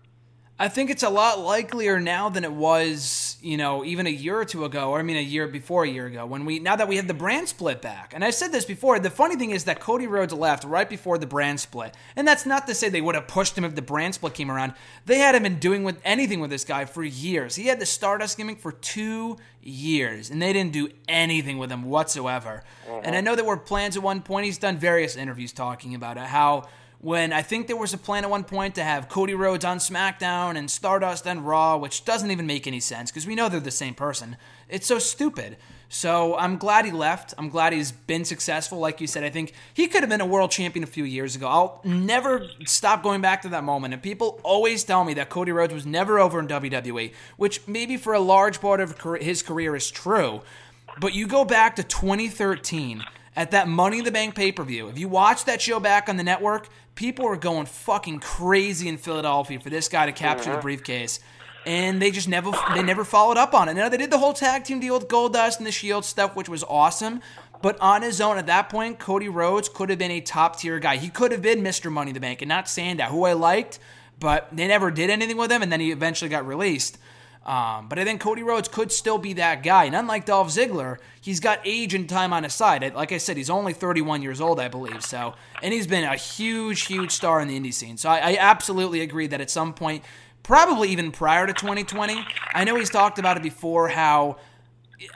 I think it's a lot likelier now than it was, you know, even a year or two ago, or I mean a year before a year ago, when we now that we have the brand split back. And I said this before, the funny thing is that Cody Rhodes left right before the brand split. And that's not to say they would have pushed him if the brand split came around. They hadn't been doing with anything with this guy for years. He had the Stardust gimmick for two years, and they didn't do anything with him whatsoever. Uh-huh. And I know there were plans at one point. He's done various interviews talking about it, how when I think there was a plan at one point to have Cody Rhodes on SmackDown and Stardust on Raw, which doesn't even make any sense because we know they're the same person. It's so stupid. So I'm glad he left. I'm glad he's been successful. Like you said, I think he could have been a world champion a few years ago. I'll never stop going back to that moment. And people always tell me that Cody Rhodes was never over in WWE, which maybe for a large part of his career is true. But you go back to 2013 at that Money in the Bank pay per view. If you watch that show back on the network, people were going fucking crazy in Philadelphia for this guy to capture the briefcase. And they just never they never followed up on it. Now they did the whole tag team deal with Goldust and the Shield stuff, which was awesome. But on his own at that point, Cody Rhodes could have been a top tier guy. He could have been Mr. Money in the Bank and not Sandow, who I liked, but they never did anything with him, and then he eventually got released. Um, but I think Cody Rhodes could still be that guy. And unlike Dolph Ziggler, he's got age and time on his side. Like I said, he's only 31 years old, I believe. So, and he's been a huge, huge star in the indie scene. So I, I absolutely agree that at some point, probably even prior to 2020, I know he's talked about it before how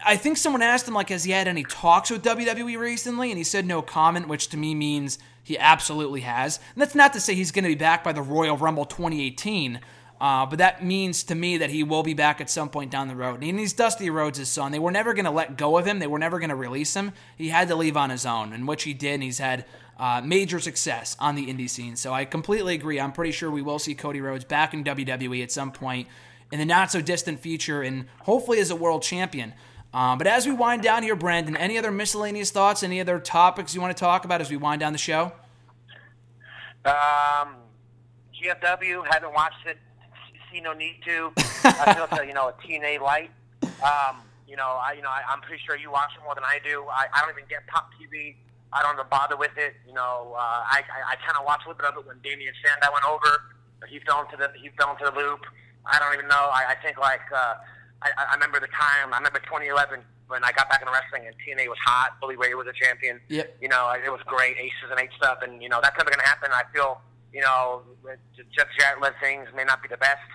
I think someone asked him like, has he had any talks with WWE recently? And he said no comment, which to me means he absolutely has. And that's not to say he's going to be back by the Royal Rumble 2018. Uh, but that means to me that he will be back at some point down the road. And he's Dusty Rhodes' son. They were never going to let go of him. They were never going to release him. He had to leave on his own, and which he did. And he's had uh, major success on the indie scene. So I completely agree. I'm pretty sure we will see Cody Rhodes back in WWE at some point in the not so distant future, and hopefully as a world champion. Um, but as we wind down here, Branden, any other miscellaneous thoughts? Any other topics you want to talk about as we wind down the show? Um, GFW, haven't watched it see no need to. I feel like, you know, a TNA light. Um, you know, I, you know, I, I'm pretty sure you watch it more than I do. I, I don't even get Pop TV. I don't even bother with it. You know, uh, I, I, I kind of watched a little bit of it when Damien Sandow went over. He fell into the he fell into the loop. I don't even know. I, I think like uh, I, I remember the time. I remember 2011 when I got back into wrestling and TNA was hot. Bully Ray was a champion. Yep. You know, it was great. Aces and eight stuff, and you know that's never going to happen. I feel you know Jeff Jarrett led things may not be the best.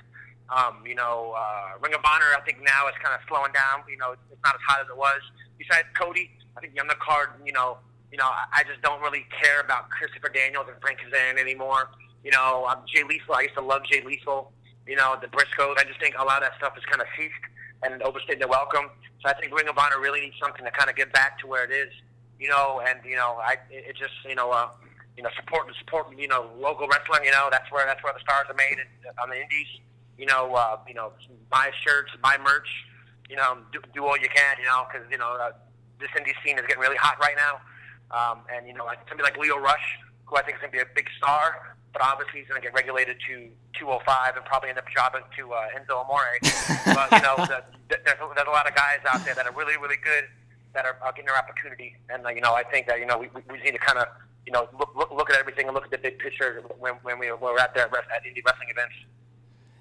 Um, you know, uh, Ring of Honor, I think now is kind of slowing down. You know, it's not as hot as it was. Besides Cody, I think the undercard, you know, you know, I, I just don't really care about Christopher Daniels and Frankie Kazarian anymore. You know, um, Jay Lethal, I used to love Jay Lethal. You know, the Briscoes, I just think a lot of that stuff is kind of ceased and overstayed their welcome. So I think Ring of Honor really needs something to kind of get back to where it is. You know, and you know, I it, it just you know, uh, you know, support support you know local wrestling. You know, that's where that's where the stars are made on the indies you know, uh, you know, buy shirts, buy merch, you know, do, do all you can, you know, because you know uh, this indie scene is getting really hot right now, um, and you know, like somebody like Lio Rush, who I think is going to be a big star, but obviously he's going to get regulated to 205 and probably end up jobbing to uh, Enzo Amore. but you know, the, the, there's, a, there's a lot of guys out there that are really, really good that are uh, getting their opportunity, and uh, you know, I think that you know we, we need to kind of you know look, look, look at everything and look at the big picture when, when we, we're out there at indie wrestling events.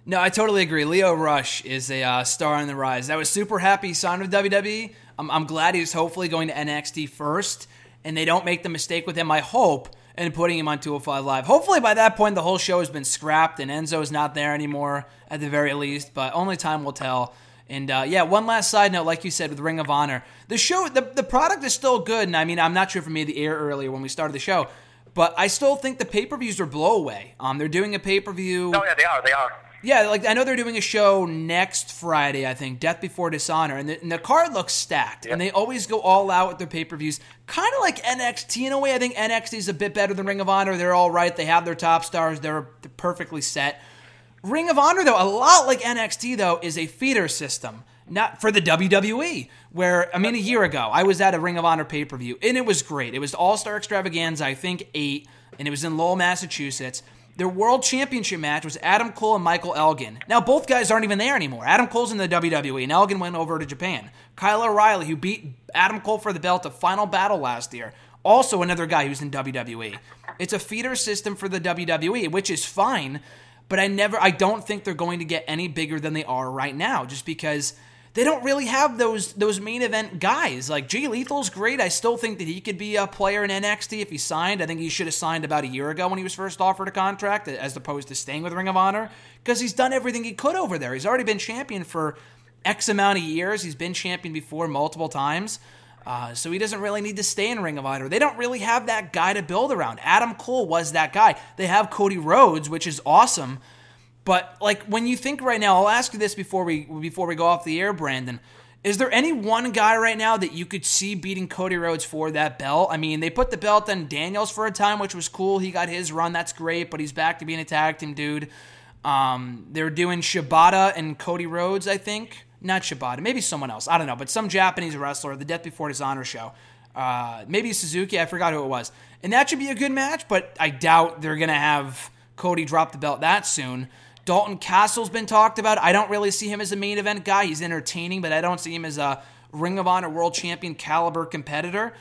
No, I totally agree. Lio Rush is a uh, star on the rise. I was super happy he signed with WWE. I'm, I'm glad he's hopefully going to NXT first, and they don't make the mistake with him. I hope and putting him on 205 Live. Hopefully, by that point, the whole show has been scrapped and Enzo's not there anymore at the very least. But only time will tell. And uh, yeah, one last side note, like you said, with Ring of Honor, the show, the, the product is still good. And I mean, I'm not sure if we made the air earlier when we started the show, but I still think the pay per views are blow away. Um, they're doing a pay per view. Oh yeah, they are. They are. Yeah, like I know they're doing a show next Friday, I think, Death Before Dishonor, and the, and the card looks stacked. Yep. And they always go all out with their pay per views, kind of like NXT in a way. I think NXT is a bit better than Ring of Honor. They're all right. They have their top stars. They're, they're perfectly set. Ring of Honor, though, a lot like NXT, though, is a feeder system, not for the WWE. Where I mean, a year ago, I was at a Ring of Honor pay per view, and it was great. It was All Star Extravaganza, I think eight, and it was in Lowell, Massachusetts. Their world championship match was Adam Cole and Michael Elgin. Now, both guys aren't even there anymore. Adam Cole's in the WWE, and Elgin went over to Japan. Kyle O'Reilly, who beat Adam Cole for the belt at Final Battle last year, also another guy who's in WWE. It's a feeder system for the WWE, which is fine, but I never, I don't think they're going to get any bigger than they are right now, just because they don't really have those those main event guys. Like Jay Lethal's great. I still think that he could be a player in NXT if he signed. I think he should have signed about a year ago when he was first offered a contract, as opposed to staying with Ring of Honor, because he's done everything he could over there. He's already been champion for X amount of years. He's been champion before multiple times. Uh, so he doesn't really need to stay in Ring of Honor. They don't really have that guy to build around. Adam Cole was that guy. They have Cody Rhodes, which is awesome but like when you think right now, I'll ask you this before we before we go off the air, Branden. Is there any one guy right now that you could see beating Cody Rhodes for that belt? I mean, they put the belt on Daniels for a time, which was cool. He got his run, that's great, but he's back to being a tag team dude. Um, they're doing Shibata and Cody Rhodes, I think. Not Shibata, maybe someone else. I don't know, but some Japanese wrestler, the Death Before Dishonor show. Uh, maybe Suzuki, I forgot who it was. And that should be a good match, but I doubt they're going to have Cody drop the belt that soon. Dalton Castle's been talked about. I don't really see him as a main event guy. He's entertaining, but I don't see him as a Ring of Honor World Champion caliber competitor.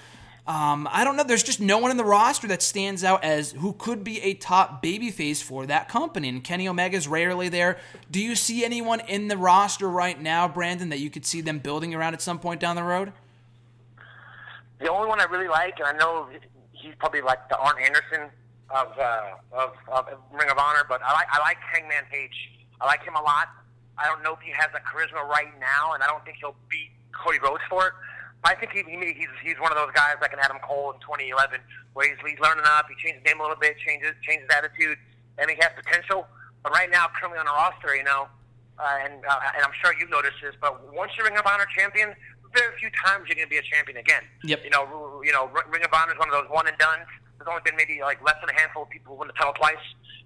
Um, I don't know. There's just no one in the roster that stands out as who could be a top babyface for that company. And Kenny Omega's rarely there. Do you see anyone in the roster right now, Branden, that you could see them building around at some point down the road? The only one I really like, and I know he's probably like the Arn Anderson of, uh, of, of Ring of Honor, but I like I like Hangman Page. I like him a lot. I don't know if he has the charisma right now, and I don't think he'll beat Cody Rhodes for it. I think he, he he's he's one of those guys like an Adam Cole in 2011, where he's, he's learning up. He changed his game a little bit, changes changes attitude, and he has potential. But right now, currently on the roster, you know, uh, and uh, and I'm sure you've noticed this, but once you're Ring of Honor champion, very few times you're going to be a champion again. Yep. You know, you know, Ring of Honor is one of those one and done. There's only been maybe like less than a handful of people who win the title twice.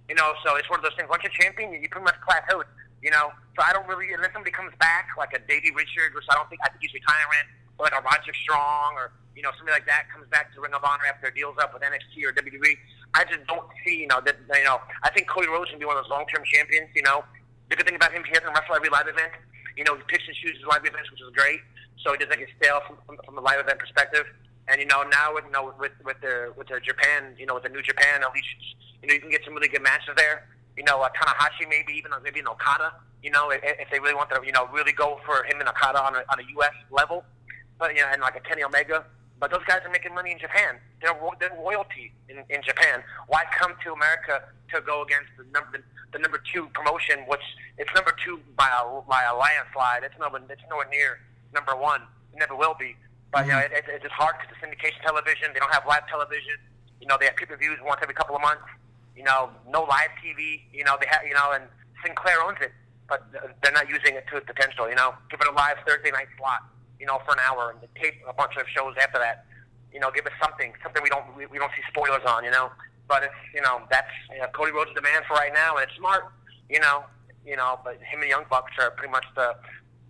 You know, so it's one of those things. Once you're champion, you pretty much plateaued. You know, so I don't really unless somebody comes back like a Davey Richards, which I don't think I think he's retiring or like a Roderick Strong or you know somebody like that comes back to Ring of Honor after their deals up with NXT or WWE. I just don't see you know that you know I think Cody Rhodes can be one of those long term champions. You know the good thing about him he doesn't wrestle every live event. You know he picks and chooses live events, which is great. So he doesn't get stale from, from, from the live event perspective. And you know now with you know with with the with the Japan you know with the New Japan at least you know you can get some really good matches there. You know uh, Tanahashi maybe even maybe an Okada. You know if, if they really want to you know really go for him and Okada on a on a U.S. level but you know, and like a Kenny Omega. But those guys are making money in Japan. They're, they're royalty in, in Japan. Why come to America to go against the number the number two promotion, which it's number two by a by a landslide. It's nowhere it's nowhere near number one. It never will be. But you know, mm-hmm. it, it, it's just hard because it's syndication television. They don't have live television. You know, they have pay-per-views once every couple of months. You know, no live TV. You know, they have you know, and Sinclair owns it, but they're not using it to its potential. You know, give it a live Thursday night slot you know, for an hour and tape a bunch of shows after that. You know, give us something, something we don't we, we don't see spoilers on. You know, but it's you know that's you know, Cody Rhodes' demand for right now, and it's smart. You know, you know, but him and Young Bucks are pretty much the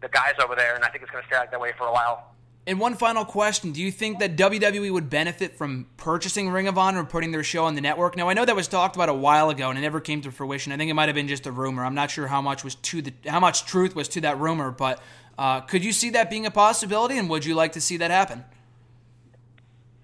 the guys over there, and I think it's going to stay like that way for a while. And one final question: Do you think that WWE would benefit from purchasing Ring of Honor and putting their show on the network? Now, I know that was talked about a while ago, and it never came to fruition. I think it might have been just a rumor. I'm not sure how much was to the how much truth was to that rumor, but uh, could you see that being a possibility, and would you like to see that happen?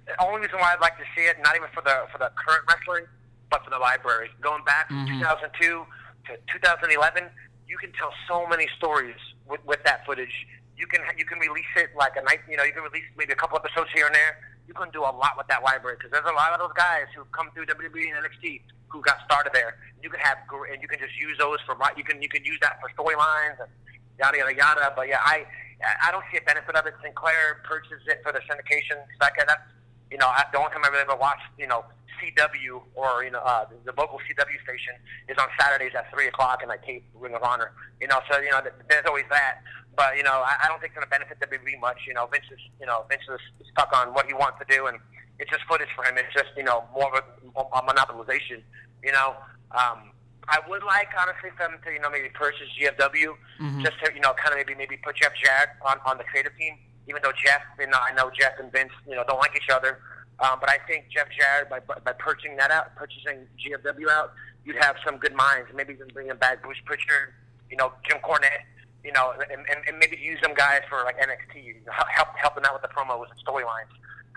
The only reason why I'd like to see it, not even for the for the current wrestling, but for the library. Going back from mm-hmm. 2002 to 2011, you can tell so many stories with, with that footage. You can you can release it like a night. You know, you can release maybe a couple episodes here and there. You can do a lot with that library because there's a lot of those guys who come through WWE and NXT who got started there. You can have and you can just use those for you can you can use that for storylines and yada yada yada. But yeah, I I don't see a benefit of it. Sinclair purchases it for the syndication. That that's you know the only time I really ever watched you know CW or you know uh, the local CW station is on Saturdays at three o'clock, and I tape Ring of Honor. You know, so you know there's always that. But you know, I, I don't think it's going to benefit WWE much. You know, Vince is you know Vince is stuck on what he wants to do, and it's just footage for him. It's just you know more of a, a monopolization. You know, um, I would like honestly for them to you know maybe purchase GFW mm-hmm. just to you know kind of maybe maybe put Jeff Jarrett on on the creative team. Even though Jeff, you know, I know Jeff and Vince, you know, don't like each other, um, but I think Jeff Jarrett by by purchasing that out, purchasing GFW out, you'd have some good minds. Maybe even bringing back Bruce Prichard, you know, Jim Cornette, you know, and, and, and maybe use them guys for like NXT, help help them out with the promos and storylines.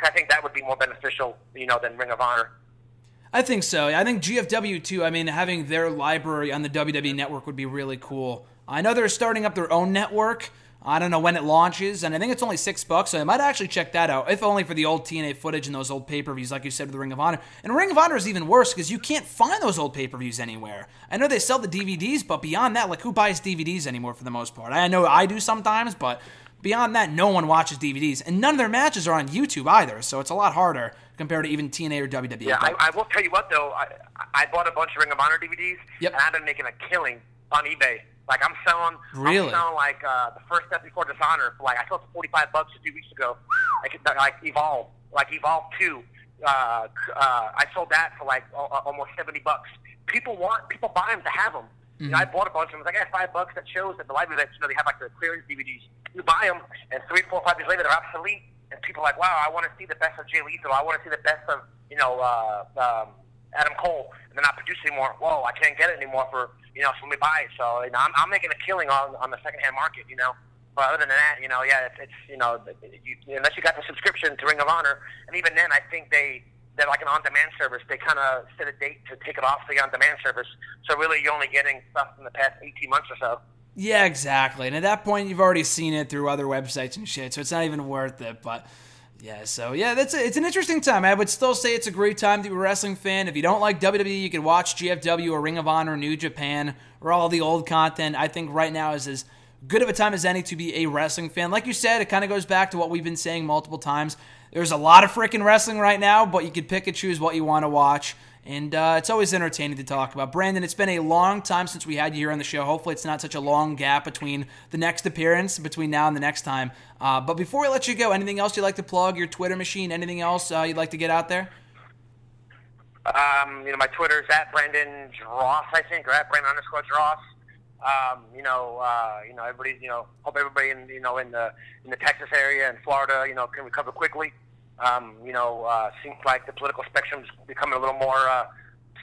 I think that would be more beneficial, you know, than Ring of Honor. I think so. I think GFW too. I mean, having their library on the WWE network would be really cool. I know they're starting up their own network. I don't know when it launches, and I think it's only six bucks, so I might actually check that out, if only for the old TNA footage and those old pay per views, like you said, with the Ring of Honor. And Ring of Honor is even worse because you can't find those old pay per views anywhere. I know they sell the DVDs, but beyond that, like who buys DVDs anymore for the most part? I know I do sometimes, but beyond that, no one watches DVDs, and none of their matches are on YouTube either, so it's a lot harder compared to even TNA or WWE. Yeah, I, I, will tell you what though, I, I bought a bunch of Ring of Honor DVDs, yep. and I've been making a killing on eBay. Like I'm selling, really? I'm selling like uh, the first Death Before Dishonor for like I sold for 45 bucks a few weeks ago. Like like Evolve, like Evolve Two. Uh, uh, I sold that for like uh, almost 70 bucks. People want, people buy them to have them. Mm-hmm. You know, I bought a bunch of them. I got five bucks. That shows at the library that you know they have like the clearance DVDs. You buy them, and three, four, five years later they're obsolete and people are like, wow, I want to see the best of Jay Lethal. I want to see the best of you know uh, um, Adam Cole, and they're not producing anymore. Whoa, I can't get it anymore for you know, so let me buy it. So you know, I'm, I'm making a killing on on the secondhand market. You know. But other than that, you know, yeah, it's, it's you know, you, unless you got the subscription to Ring of Honor, and even then, I think they they're like an on-demand service. They kind of set a date to take it off the on-demand service. So really, you're only getting stuff in the past 18 months or so. Yeah, exactly. And at that point, you've already seen it through other websites and shit, so it's not even worth it. But yeah, so yeah, that's a, it's an interesting time. I would still say it's a great time to be a wrestling fan. If you don't like WWE, you can watch GFW or Ring of Honor, New Japan, or all the old content. I think right now is as good of a time as any to be a wrestling fan. Like you said, it kind of goes back to what we've been saying multiple times. There's a lot of freaking wrestling right now, but you can pick and choose what you want to watch. And uh, it's always entertaining to talk about. Branden, it's been a long time since we had you here on the show. Hopefully, it's not such a long gap between the next appearance, between now and the next time. Uh, but before we let you go, anything else you'd like to plug? Your Twitter machine? Anything else uh, you'd like to get out there? Um, you know, my Twitter is at Branden Dross, I think, or at Branden underscore Dross. Um, you know, uh, you know, everybody, you know, hope everybody in, you know, in the in the Texas area and Florida, you know, can recover quickly. Um, you know, uh, seems like the political spectrum is becoming a little more uh,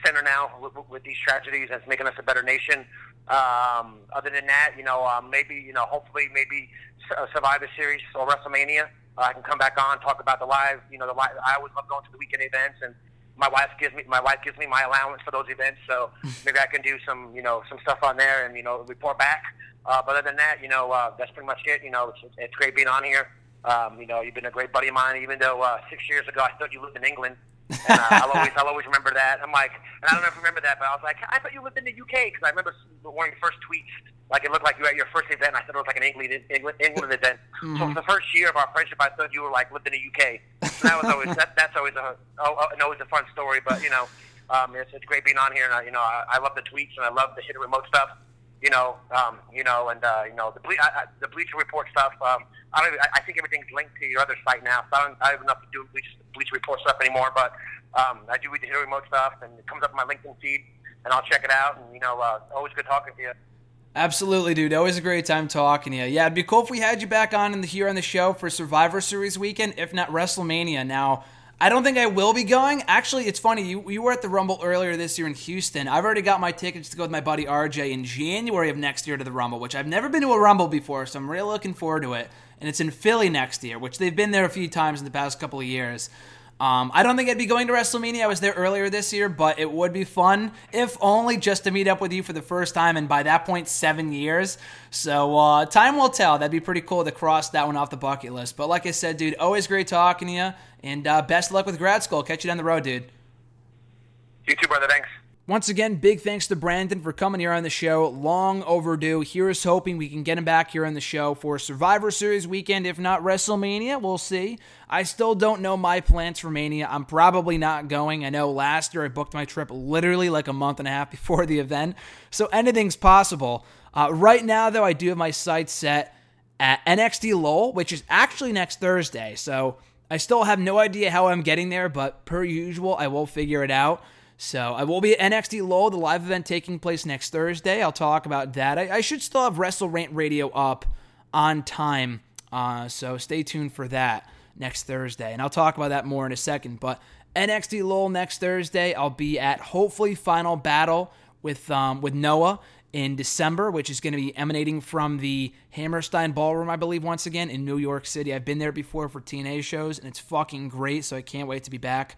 center now with, with these tragedies, and it's making us a better nation. Um, other than that, you know, um, maybe, you know, hopefully, maybe uh, Survivor Series or WrestleMania, uh, I can come back on talk about the live. You know, the live. I always love going to the weekend events, and my wife gives me my wife gives me my allowance for those events. So maybe I can do some, you know, some stuff on there, and you know, report back. Uh, but other than that, you know, uh, that's pretty much it. You know, it's, it's great being on here. Um, you know, you've been a great buddy of mine, even though uh, six years ago I thought you lived in England. and uh, I'll always, I'll always remember that. I'm like, and I don't know if you remember that, but I was like, I thought you lived in the UK because I remember one of your first tweets. Like it looked like you were at your first event. I thought it was like an England England, England event. Mm-hmm. So for the first year of our friendship, I thought you were like lived in the UK. So that was always that, that's always a oh, oh, always a fun story. But you know, um, it's, it's great being on here, and I, you know, I, I love the tweets and I love the hit remote stuff you know, um, you know, and uh, you know the ble- I, I, the Bleacher Report stuff. Um, I don't. Even, I, think everything's linked to your other site now, so I don't, I don't have enough to do Bleacher, Bleacher Report stuff anymore. But um, I do read the Hero Remote stuff, and it comes up in my LinkedIn feed, and I'll check it out. And you know, uh, always good talking to you. Absolutely, dude. Always a great time talking to you. Yeah, it'd be cool if we had you back on in the here on the show for Survivor Series weekend, if not WrestleMania. Now, I don't think I will be going. Actually, it's funny. You, you were at the Rumble earlier this year in Houston. I've already got my tickets to go with my buddy RJ in January of next year to the Rumble, which I've never been to a Rumble before, so I'm really looking forward to it. And it's in Philly next year, which they've been there a few times in the past couple of years. Um, I don't think I'd be going to WrestleMania. I was there earlier this year, but it would be fun, if only just to meet up with you for the first time, and by that point, seven years. So uh, time will tell. That'd be pretty cool to cross that one off the bucket list. But like I said, dude, always great talking to you, and uh, best luck with grad school. Catch you down the road, dude. You too, brother. Thanks. Once again, big thanks to Branden for coming here on the show. Long overdue. Here's hoping we can get him back here on the show for Survivor Series weekend, if not WrestleMania. We'll see. I still don't know my plans for Mania. I'm probably not going. I know last year I booked my trip literally like a month and a half before the event, so anything's possible. Uh, right now, though, I do have my sights set at NXT Lowell, which is actually next Thursday. So I still have no idea how I'm getting there, but per usual, I will figure it out. So I will be at NXT Lowell, the live event taking place next Thursday. I'll talk about that. I, I should still have Wrestle Rant Radio up on time, uh, so stay tuned for that next Thursday, and I'll talk about that more in a second. But NXT Lowell next Thursday, I'll be at hopefully Final Battle with um, with Noah in December, which is going to be emanating from the Hammerstein Ballroom, I believe, once again in New York City. I've been there before for TNA shows, and it's fucking great, so I can't wait to be back.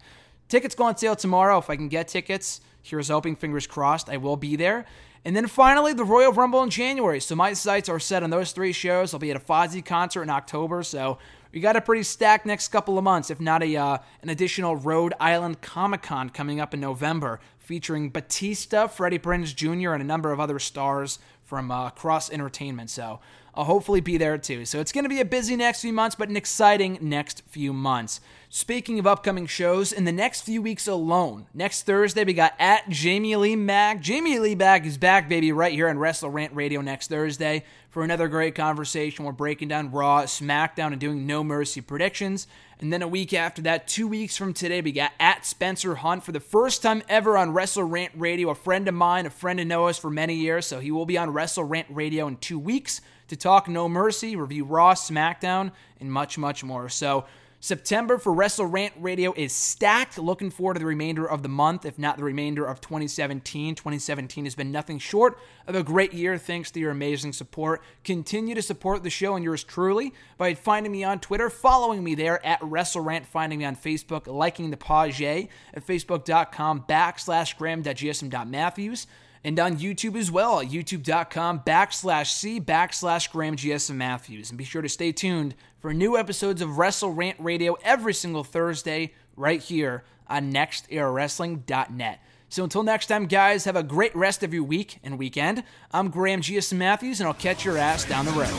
Tickets go on sale tomorrow. If I can get tickets, here's hoping, fingers crossed, I will be there. And then finally, the Royal Rumble in January. So my sights are set on those three shows. I'll be at a Fozzy concert in October. So we got a pretty stacked next couple of months, if not a uh, an additional Rhode Island Comic Con coming up in November, featuring Batista, Freddie Prinze Jr., and a number of other stars from uh, Cross Entertainment. So I'll hopefully be there too. So it's going to be a busy next few months, but an exciting next few months. Speaking of upcoming shows, in the next few weeks alone, next Thursday we got at Jamie Lee Mack. Jamie Lee Mack is back, baby, right here on Wrestle Rant Radio next Thursday for another great conversation. We're breaking down Raw, SmackDown, and doing No Mercy predictions. And then a week after that, two weeks from today, we got at Spencer Hunt for the first time ever on Wrestle Rant Radio. A friend of mine, a friend of Noah's for many years, so he will be on Wrestle Rant Radio in two weeks to talk No Mercy, review Raw, SmackDown, and much, much more. So September for Wrestle Rant Radio is stacked. Looking forward to the remainder of the month, if not the remainder of 2017. 2017 has been nothing short of a great year thanks to your amazing support. Continue to support the show and yours truly by finding me on Twitter, following me there at Wrestle Rant, finding me on Facebook, liking the page at facebook.com backslash graham.gsm.matthews and on YouTube as well at youtube.com backslash C backslash Graham GSM Matthews. And be sure to stay tuned for new episodes of Wrestle Rant Radio every single Thursday right here on nextairawrestling.net. So until next time, guys, have a great rest of your week and weekend. I'm Graham GSM Matthews, and I'll catch your ass down the road.